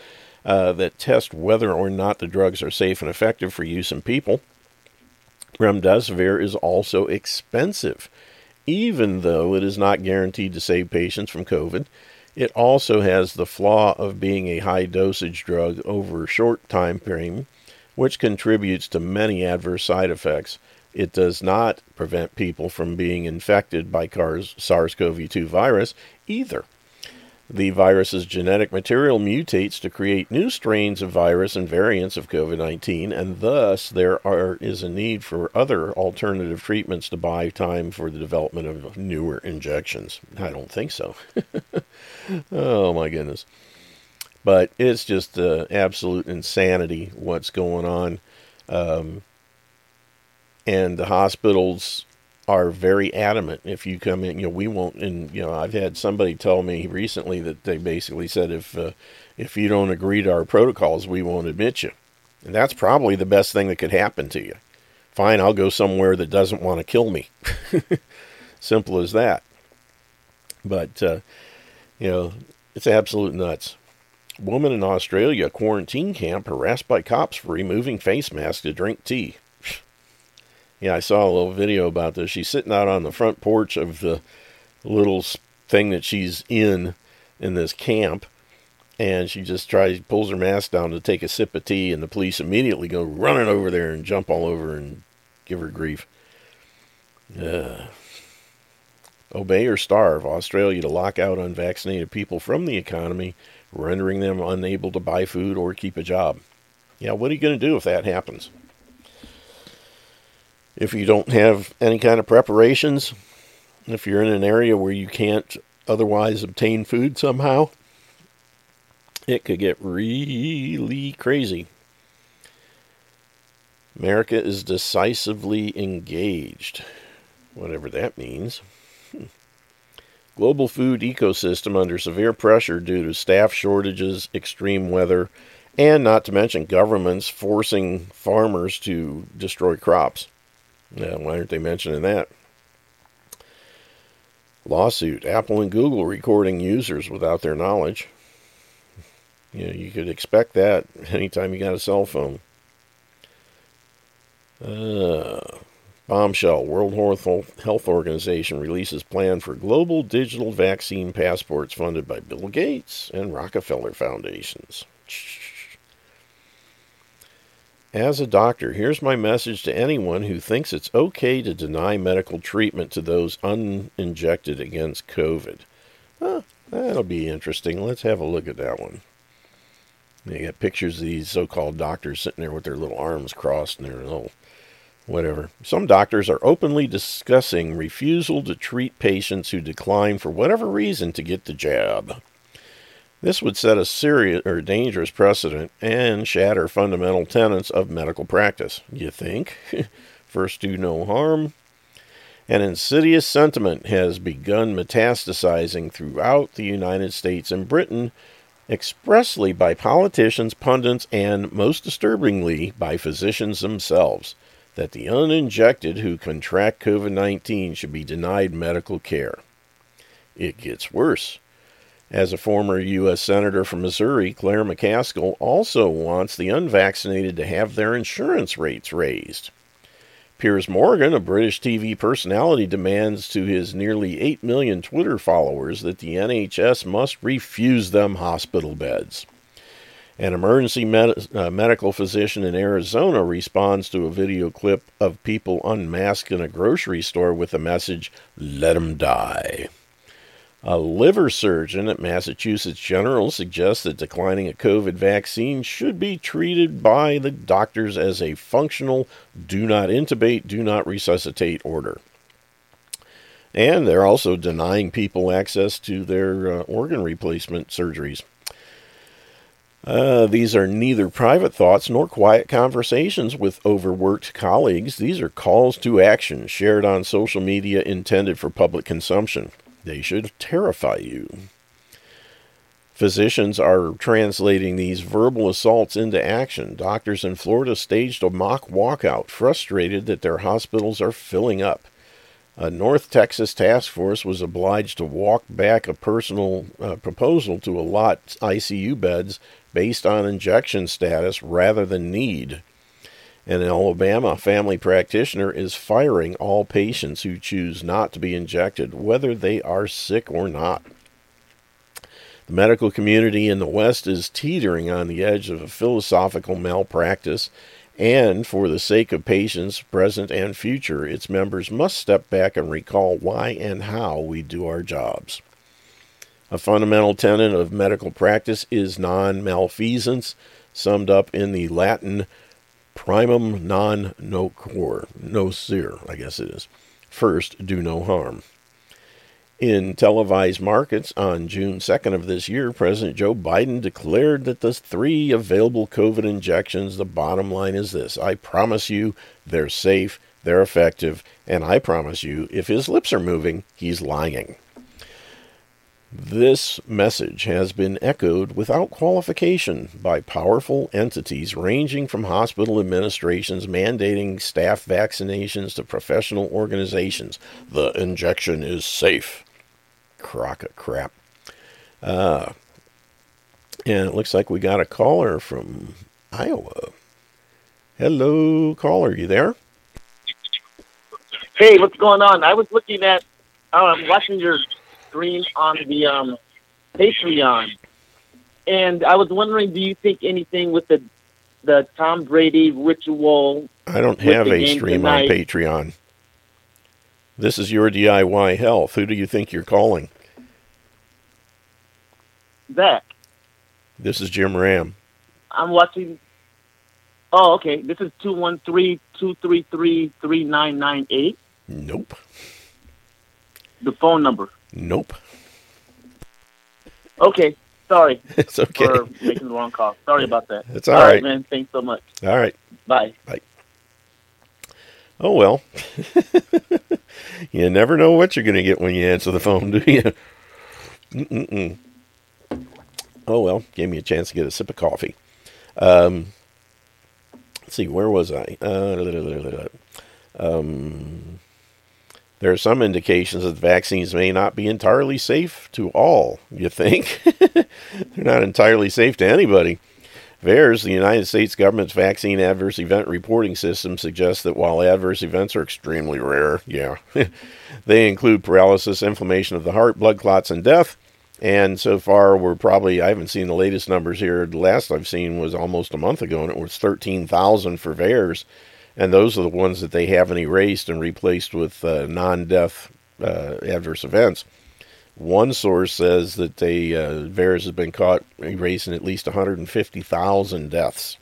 uh, that test whether or not the drugs are safe and effective for use in people. Remdesivir is also expensive, even though it is not guaranteed to save patients from COVID. It also has the flaw of being a high dosage drug over a short time frame, which contributes to many adverse side effects it does not prevent people from being infected by SARS CoV 2 virus either. The virus's genetic material mutates to create new strains of virus and variants of COVID 19, and thus there are, is a need for other alternative treatments to buy time for the development of newer injections. I don't think so. oh my goodness. But it's just uh, absolute insanity what's going on. Um, and the hospitals are very adamant if you come in you know we won't and you know i've had somebody tell me recently that they basically said if uh, if you don't agree to our protocols we won't admit you and that's probably the best thing that could happen to you fine i'll go somewhere that doesn't want to kill me Simple as that. But, uh, you know, it's absolute nuts. Woman in Australia quarantine camp harassed by cops for removing face mask to drink tea. Yeah, I saw a little video about this. She's sitting out on the front porch of the little thing that she's in in this camp and she just tries pulls her mask down to take a sip of tea and the police immediately go running over there and jump all over and give her grief. Uh, obey or starve australia to lock out unvaccinated people from the economy rendering them unable to buy food or keep a job. Yeah what are you going to do if that happens if you don't have any kind of preparations if you're in an area where you can't otherwise obtain food somehow, it could get really crazy. America is decisively engaged, whatever that means. Global food ecosystem under severe pressure due to staff shortages, extreme weather, and not to mention governments forcing farmers to destroy crops. Yeah, why aren't they mentioning that? Lawsuit Apple and Google recording users without their knowledge. You know, you could expect that anytime you got a cell phone. Uh, bombshell World Health Organization releases plan for global digital vaccine passports funded by Bill Gates and Rockefeller Foundations. As a doctor, here's my message to anyone who thinks it's okay to deny medical treatment to those uninjected against COVID. Huh, that'll be interesting. Let's have a look at that one. They got pictures of these so called doctors sitting there with their little arms crossed and their little whatever. Some doctors are openly discussing refusal to treat patients who decline for whatever reason to get the jab. This would set a serious or dangerous precedent and shatter fundamental tenets of medical practice. You think? First, do no harm. An insidious sentiment has begun metastasizing throughout the United States and Britain, expressly by politicians, pundits, and, most disturbingly, by physicians themselves, that the uninjected who contract COVID 19 should be denied medical care. It gets worse. As a former U.S. Senator from Missouri, Claire McCaskill also wants the unvaccinated to have their insurance rates raised. Piers Morgan, a British TV personality, demands to his nearly 8 million Twitter followers that the NHS must refuse them hospital beds. An emergency med- uh, medical physician in Arizona responds to a video clip of people unmasked in a grocery store with the message, Let 'em die. A liver surgeon at Massachusetts General suggests that declining a COVID vaccine should be treated by the doctors as a functional do not intubate, do not resuscitate order. And they're also denying people access to their uh, organ replacement surgeries. Uh, these are neither private thoughts nor quiet conversations with overworked colleagues. These are calls to action shared on social media intended for public consumption. They should terrify you. Physicians are translating these verbal assaults into action. Doctors in Florida staged a mock walkout, frustrated that their hospitals are filling up. A North Texas task force was obliged to walk back a personal uh, proposal to allot ICU beds based on injection status rather than need. And in Alabama, a family practitioner is firing all patients who choose not to be injected, whether they are sick or not. The medical community in the West is teetering on the edge of a philosophical malpractice, and for the sake of patients, present and future, its members must step back and recall why and how we do our jobs. A fundamental tenet of medical practice is non malfeasance, summed up in the Latin primum non nocere, nocere, I guess it is. First, do no harm. In televised markets on June 2nd of this year, President Joe Biden declared that the three available COVID injections, the bottom line is this I promise you they're safe, they're effective, and I promise you if his lips are moving, he's lying. This message has been echoed without qualification by powerful entities ranging from hospital administrations mandating staff vaccinations to professional organizations. The injection is safe. Crock of crap. Uh, and it looks like we got a caller from Iowa. Hello, caller. You there? Hey, what's going on? I was looking at, uh, I'm watching your stream on the um, Patreon, and I was wondering, do you think anything with the the Tom Brady ritual? I don't have a stream tonight? on Patreon. This is your DIY health. Who do you think you're calling? Zach, This is Jim Ram. I'm watching. Oh, okay. This is two one three two three three three nine nine eight. Nope. The phone number. Nope. Okay. Sorry. It's okay. For making the wrong call. Sorry about that. It's all right. man. Thanks so much. All right. Bye. Bye. Oh well. you never know what you're going to get when you answer the phone, do you? Mm-mm-mm. Oh well, gave me a chance to get a sip of coffee. Um, let's see, where was I? Uh, um, there are some indications that vaccines may not be entirely safe to all. You think? They're not entirely safe to anybody. VAERS, the United States government's vaccine adverse event reporting system, suggests that while adverse events are extremely rare, yeah, they include paralysis, inflammation of the heart, blood clots, and death. And so far, we're probably, I haven't seen the latest numbers here. The last I've seen was almost a month ago, and it was 13,000 for VAERS. And those are the ones that they haven't erased and replaced with uh, non death uh, adverse events. One source says that they uh, has been caught erasing at least 150,000 deaths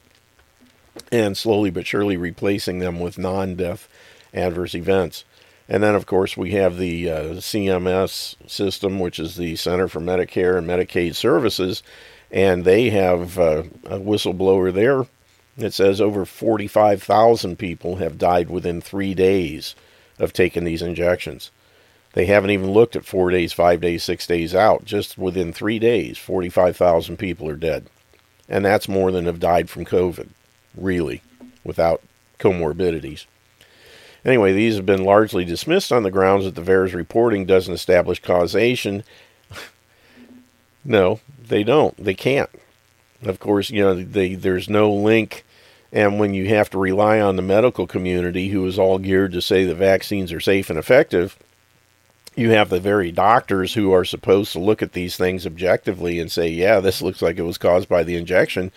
and slowly but surely replacing them with non death adverse events. And then, of course, we have the uh, CMS system, which is the Center for Medicare and Medicaid Services, and they have uh, a whistleblower there that says over 45,000 people have died within three days of taking these injections. They haven't even looked at four days, five days, six days out. Just within three days, 45,000 people are dead. And that's more than have died from COVID, really, without comorbidities. Anyway, these have been largely dismissed on the grounds that the VAERS reporting doesn't establish causation. no, they don't. They can't. Of course, you know, they, there's no link. And when you have to rely on the medical community, who is all geared to say the vaccines are safe and effective, you have the very doctors who are supposed to look at these things objectively and say, yeah, this looks like it was caused by the injection.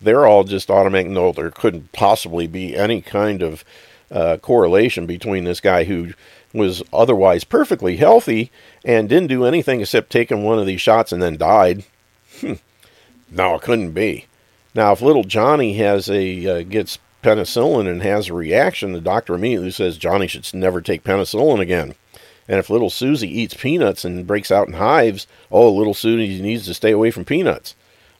They're all just automatic. No, there couldn't possibly be any kind of uh, correlation between this guy who was otherwise perfectly healthy and didn't do anything except taking one of these shots and then died. Hmm. No, it couldn't be. Now, if little Johnny has a uh, gets penicillin and has a reaction, the doctor immediately says Johnny should never take penicillin again. And if little Susie eats peanuts and breaks out in hives, oh, little Susie needs to stay away from peanuts.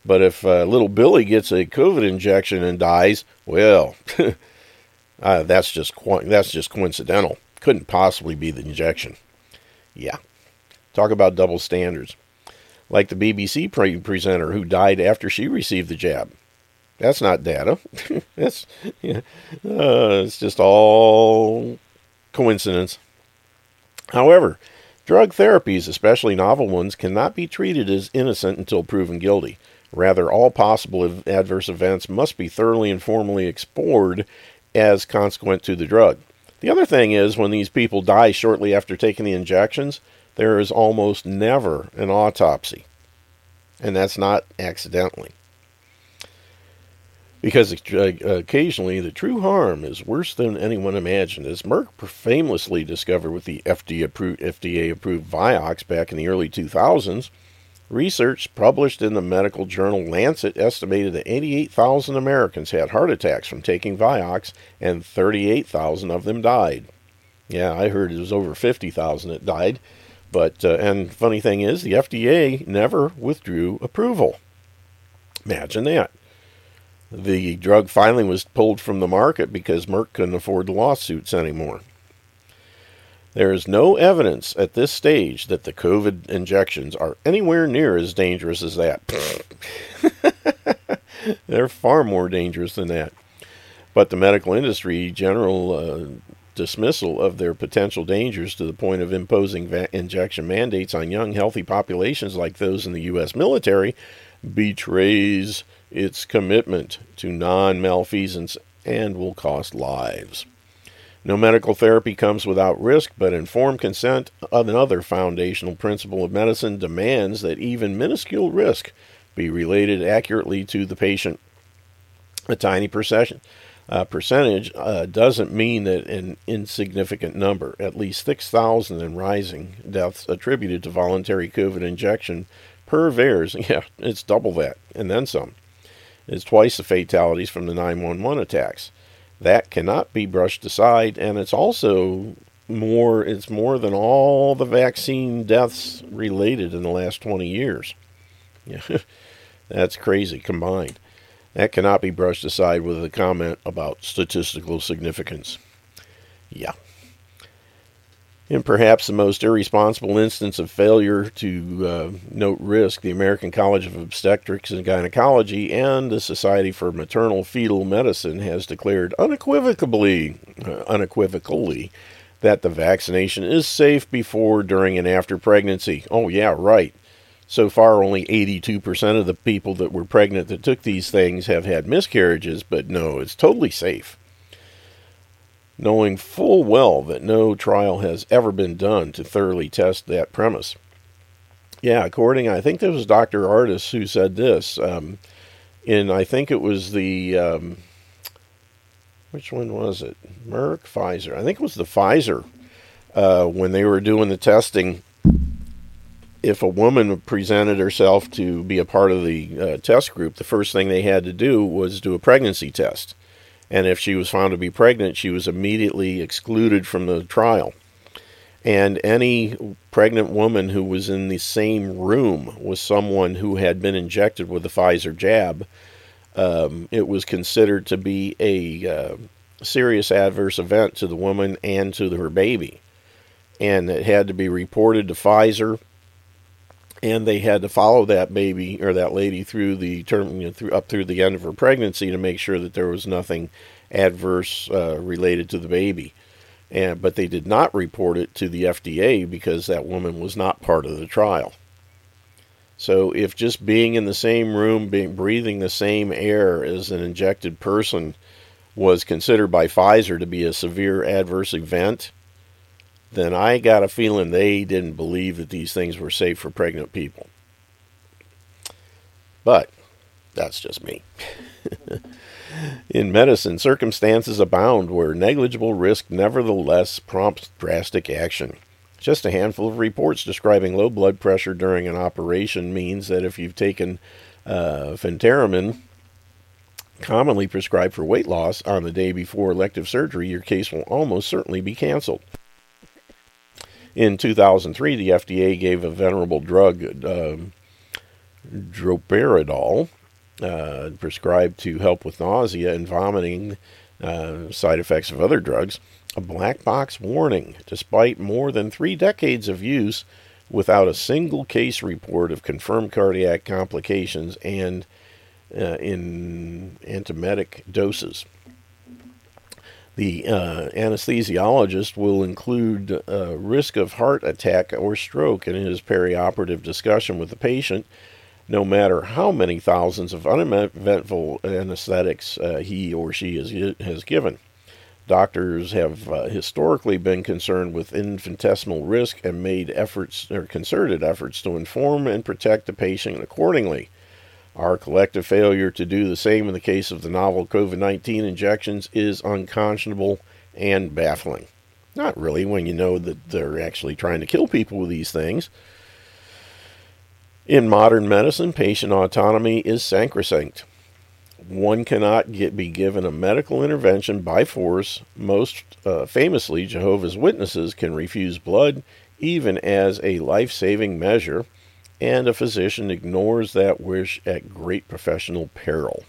But if uh, little Billy gets a COVID injection and dies, well, uh, that's just that's just coincidental. Couldn't possibly be the injection. Yeah, talk about double standards. Like the BBC pre- presenter who died after she received the jab. That's not data. that's yeah, uh, it's just all coincidence. However, drug therapies, especially novel ones, cannot be treated as innocent until proven guilty. Rather, all possible adverse events must be thoroughly and formally explored as consequent to the drug. The other thing is, when these people die shortly after taking the injections, there is almost never an autopsy. And that's not accidentally. Because uh, occasionally the true harm is worse than anyone imagined. As Merck famously discovered with the FDA approved, FDA back in the early 2000s, research published in the medical journal Lancet estimated that 88,000 Americans had heart attacks from taking Vioxx, and 38,000 of them died. Yeah, I heard it was over 50,000 that died. But uh, and funny thing is, the FDA never withdrew approval. Imagine that. The drug finally was pulled from the market because Merck couldn't afford lawsuits anymore. There is no evidence at this stage that the COVID injections are anywhere near as dangerous as that. They're far more dangerous than that. But the medical industry general uh, dismissal of their potential dangers to the point of imposing va- injection mandates on young, healthy populations like those in the U.S. military betrays its commitment to non malfeasance and will cost lives. No medical therapy comes without risk, but informed consent, another foundational principle of medicine, demands that even minuscule risk be related accurately to the patient. A tiny percent, uh, percentage uh, doesn't mean that an insignificant number, at least 6,000 and rising deaths attributed to voluntary COVID injection per VAERS. Yeah, it's double that, and then some. It's twice the fatalities from the 911 attacks. That cannot be brushed aside, and it's also more it's more than all the vaccine deaths related in the last 20 years. Yeah, that's crazy combined. That cannot be brushed aside with a comment about statistical significance. Yeah. In perhaps the most irresponsible instance of failure to uh, note risk, the American College of Obstetrics and Gynecology and the Society for Maternal Fetal Medicine has declared unequivocally, uh, unequivocally that the vaccination is safe before, during, and after pregnancy. Oh, yeah, right. So far, only 82% of the people that were pregnant that took these things have had miscarriages, but no, it's totally safe. Knowing full well that no trial has ever been done to thoroughly test that premise. Yeah, according, I think this was Dr. Ardis who said this. Um, in, I think it was the, um, which one was it? Merck, Pfizer. I think it was the Pfizer uh, when they were doing the testing if a woman presented herself to be a part of the uh, test group, the first thing they had to do was do a pregnancy test. And if she was found to be pregnant, she was immediately excluded from the trial. And any pregnant woman who was in the same room with someone who had been injected with the Pfizer jab, um, it was considered to be a uh, serious adverse event to the woman and to her baby. And it had to be reported to Pfizer and they had to follow that baby or that lady through the term you know, through up through the end of her pregnancy to make sure that there was nothing adverse uh, related to the baby. And but they did not report it to the FDA because that woman was not part of the trial. So if just being in the same room, being breathing the same air as an injected person was considered by Pfizer to be a severe adverse event, then I got a feeling they didn't believe that these things were safe for pregnant people. But that's just me. In medicine, circumstances abound where negligible risk nevertheless prompts drastic action. Just a handful of reports describing low blood pressure during an operation means that if you've taken uh, commonly prescribed for weight loss, on the day before elective surgery, your case will almost certainly be canceled. In 2003, the FDA gave a venerable drug, um, droperidol, uh, prescribed to help with nausea and vomiting, uh, side effects of other drugs, a black box warning, despite more than three decades of use without a single case report of confirmed cardiac complications and uh, in antiemetic doses. The uh, anesthesiologist will include uh, risk of heart attack or stroke in his perioperative discussion with the patient, no matter how many thousands of uneventful anesthetics uh, he or she has given. Doctors have uh, historically been concerned with infinitesimal risk and made efforts or concerted efforts to inform and protect the patient accordingly. Our collective failure to do the same in the case of the novel COVID 19 injections is unconscionable and baffling. Not really when you know that they're actually trying to kill people with these things. In modern medicine, patient autonomy is sacrosanct. One cannot get, be given a medical intervention by force. Most uh, famously, Jehovah's Witnesses can refuse blood even as a life saving measure and a physician ignores that wish at great professional peril.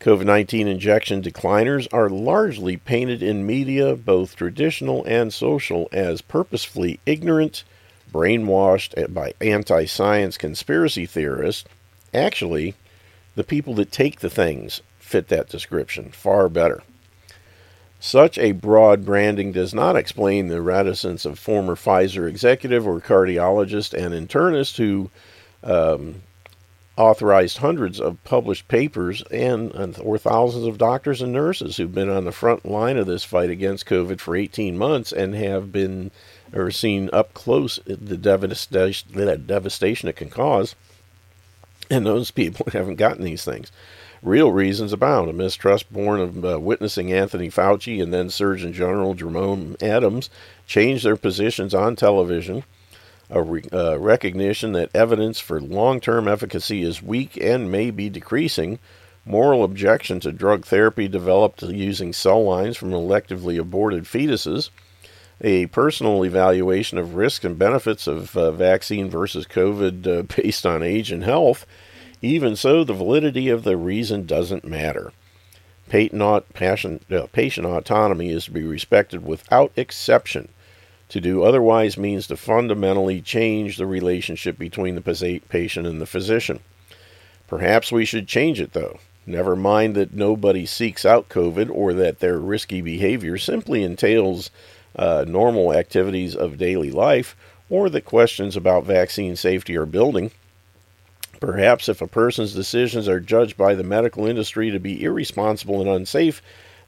COVID 19 injection decliners are largely painted in media, both traditional and social, as purposefully ignorant, brainwashed by anti science conspiracy theorists. Actually, the people that take the things fit that description far better. Such a broad branding does not explain the reticence of former Pfizer executive or cardiologist and internist who um, authorized hundreds of published papers and, or thousands of doctors and nurses who've been on the front line of this fight against COVID for 18 months and have been or seen up close the devastation, the devastation it can cause. And those people haven't gotten these things. Real reasons abound. A mistrust born of uh, witnessing Anthony Fauci and then Surgeon General Jerome Adams change their positions on television. A re- uh, recognition that evidence for long term efficacy is weak and may be decreasing. Moral objection to drug therapy developed using cell lines from electively aborted fetuses. A personal evaluation of risks and benefits of uh, vaccine versus COVID uh, based on age and health even so, the validity of the reason doesn't matter. Patient, uh, patient autonomy is to be respected without exception. To do otherwise means to fundamentally change the relationship between the patient and the physician. Perhaps we should change it, though. Never mind that nobody seeks out COVID or that their risky behavior simply entails uh, normal activities of daily life or that questions about vaccine safety are building. Perhaps if a person's decisions are judged by the medical industry to be irresponsible and unsafe,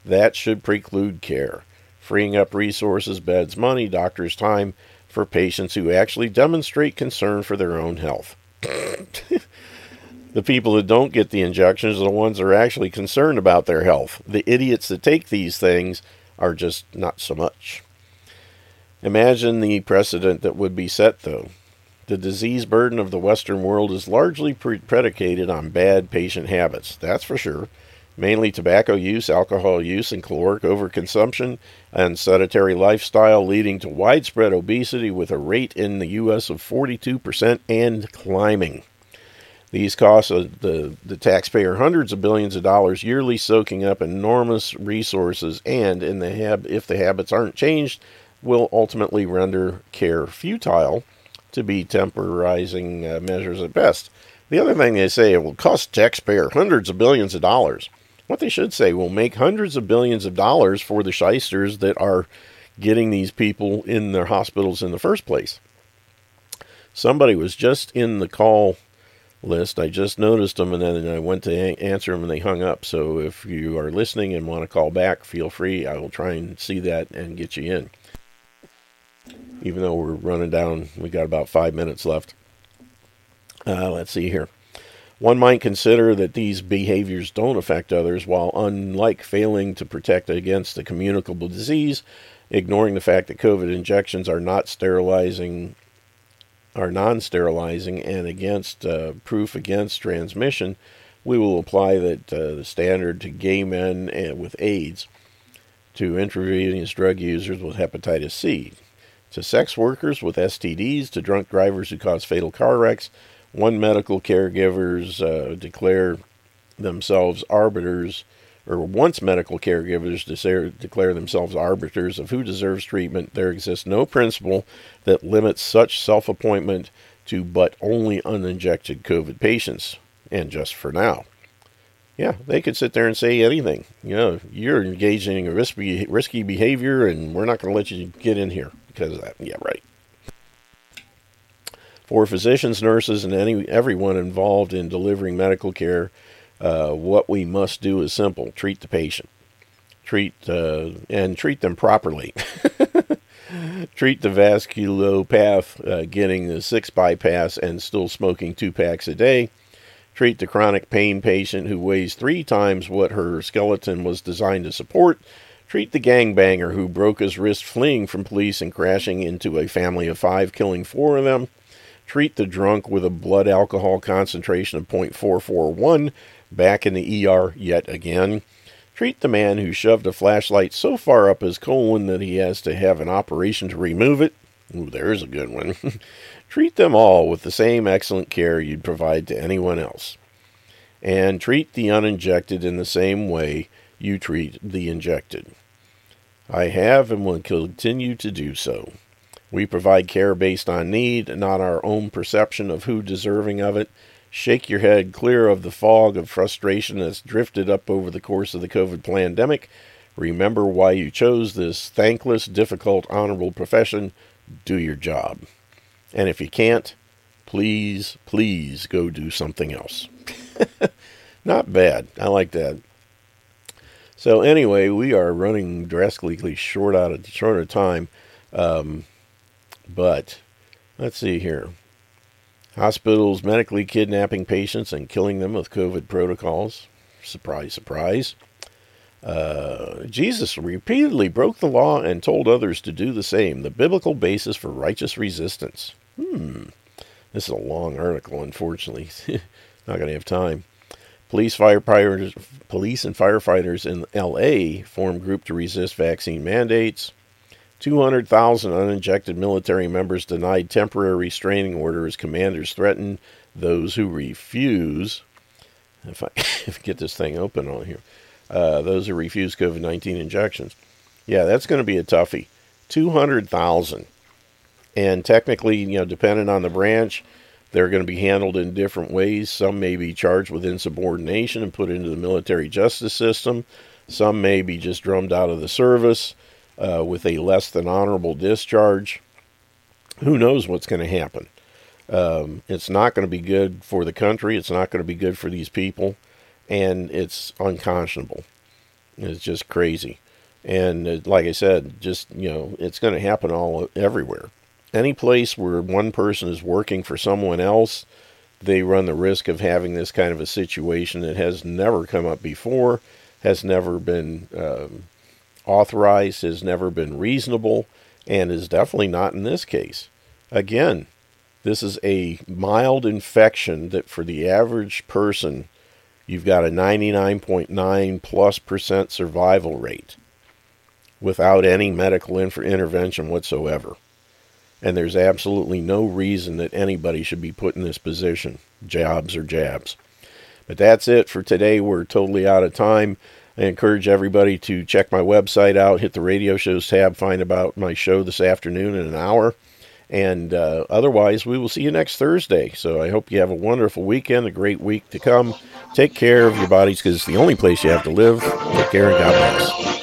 that should preclude care, freeing up resources, beds, money, doctors' time for patients who actually demonstrate concern for their own health. the people that don't get the injections are the ones that are actually concerned about their health. The idiots that take these things are just not so much. Imagine the precedent that would be set, though. The disease burden of the Western world is largely pre- predicated on bad patient habits, that's for sure. Mainly tobacco use, alcohol use, and caloric overconsumption, and sedentary lifestyle leading to widespread obesity with a rate in the U.S. of 42% and climbing. These cost the, the taxpayer hundreds of billions of dollars yearly, soaking up enormous resources, and in the hab- if the habits aren't changed, will ultimately render care futile to be temporizing uh, measures at best. The other thing they say it will cost taxpayer hundreds of billions of dollars. What they should say will make hundreds of billions of dollars for the shysters that are getting these people in their hospitals in the first place. Somebody was just in the call list. I just noticed them and then I went to answer them and they hung up. So if you are listening and want to call back, feel free. I will try and see that and get you in even though we're running down, we got about five minutes left. Uh, let's see here. One might consider that these behaviors don't affect others, while unlike failing to protect against a communicable disease, ignoring the fact that COVID injections are not sterilizing, are non-sterilizing, and against uh, proof against transmission, we will apply that uh, the standard to gay men uh, with AIDS, to intravenous drug users with hepatitis C, to sex workers with STDs, to drunk drivers who cause fatal car wrecks. One medical caregivers uh, declare themselves arbiters, or once medical caregivers declare, themselves arbiters of who deserves treatment, there exists no principle that limits such self appointment to but only uninjected COVID patients, and just for now. Yeah, they could sit there and say anything. You know, you're engaging in risky, risky behavior, and we're not going to let you get in here because. Yeah, right. For physicians, nurses, and any everyone involved in delivering medical care, uh, what we must do is simple: treat the patient, treat uh, and treat them properly. treat the vasculopath uh, getting the six bypass and still smoking two packs a day. Treat the chronic pain patient who weighs three times what her skeleton was designed to support Treat the gangbanger who broke his wrist fleeing from police and crashing into a family of five, killing four of them. Treat the drunk with a blood alcohol concentration of 0.441 back in the ER yet again. Treat the man who shoved a flashlight so far up his colon that he has to have an operation to remove it. Ooh, there's a good one. Treat them all with the same excellent care you'd provide to anyone else. and treat the uninjected in the same way you treat the injected. I have and will continue to do so. We provide care based on need, not our own perception of who deserving of it. Shake your head clear of the fog of frustration that's drifted up over the course of the COVID pandemic. Remember why you chose this thankless, difficult, honorable profession. Do your job. And if you can't, please, please go do something else. Not bad. I like that. So anyway, we are running drastically short out of short of time. Um, but let's see here. Hospitals medically kidnapping patients and killing them with COVID protocols. Surprise, surprise. Uh, Jesus repeatedly broke the law and told others to do the same. The biblical basis for righteous resistance. Hmm. This is a long article, unfortunately. Not going to have time. Police, firefighters, police and firefighters in L.A. form group to resist vaccine mandates. 200,000 uninjected military members denied temporary restraining orders. Commanders threaten those who refuse. If I, if I get this thing open on here, uh, those who refuse COVID 19 injections. Yeah, that's going to be a toughie. 200,000. And technically, you know, depending on the branch, they're going to be handled in different ways. Some may be charged with insubordination and put into the military justice system. Some may be just drummed out of the service uh, with a less than honorable discharge. Who knows what's going to happen? Um, it's not going to be good for the country. It's not going to be good for these people. And it's unconscionable. It's just crazy. And uh, like I said, just, you know, it's going to happen all everywhere. Any place where one person is working for someone else, they run the risk of having this kind of a situation that has never come up before, has never been um, authorized, has never been reasonable, and is definitely not in this case. Again, this is a mild infection that for the average person, you've got a 99.9 plus percent survival rate without any medical intervention whatsoever. And there's absolutely no reason that anybody should be put in this position, jobs or jabs. But that's it for today. We're totally out of time. I encourage everybody to check my website out, hit the radio shows tab, find about my show this afternoon in an hour. And uh, otherwise, we will see you next Thursday. So I hope you have a wonderful weekend, a great week to come. Take care of your bodies because it's the only place you have to live. Take care and God bless.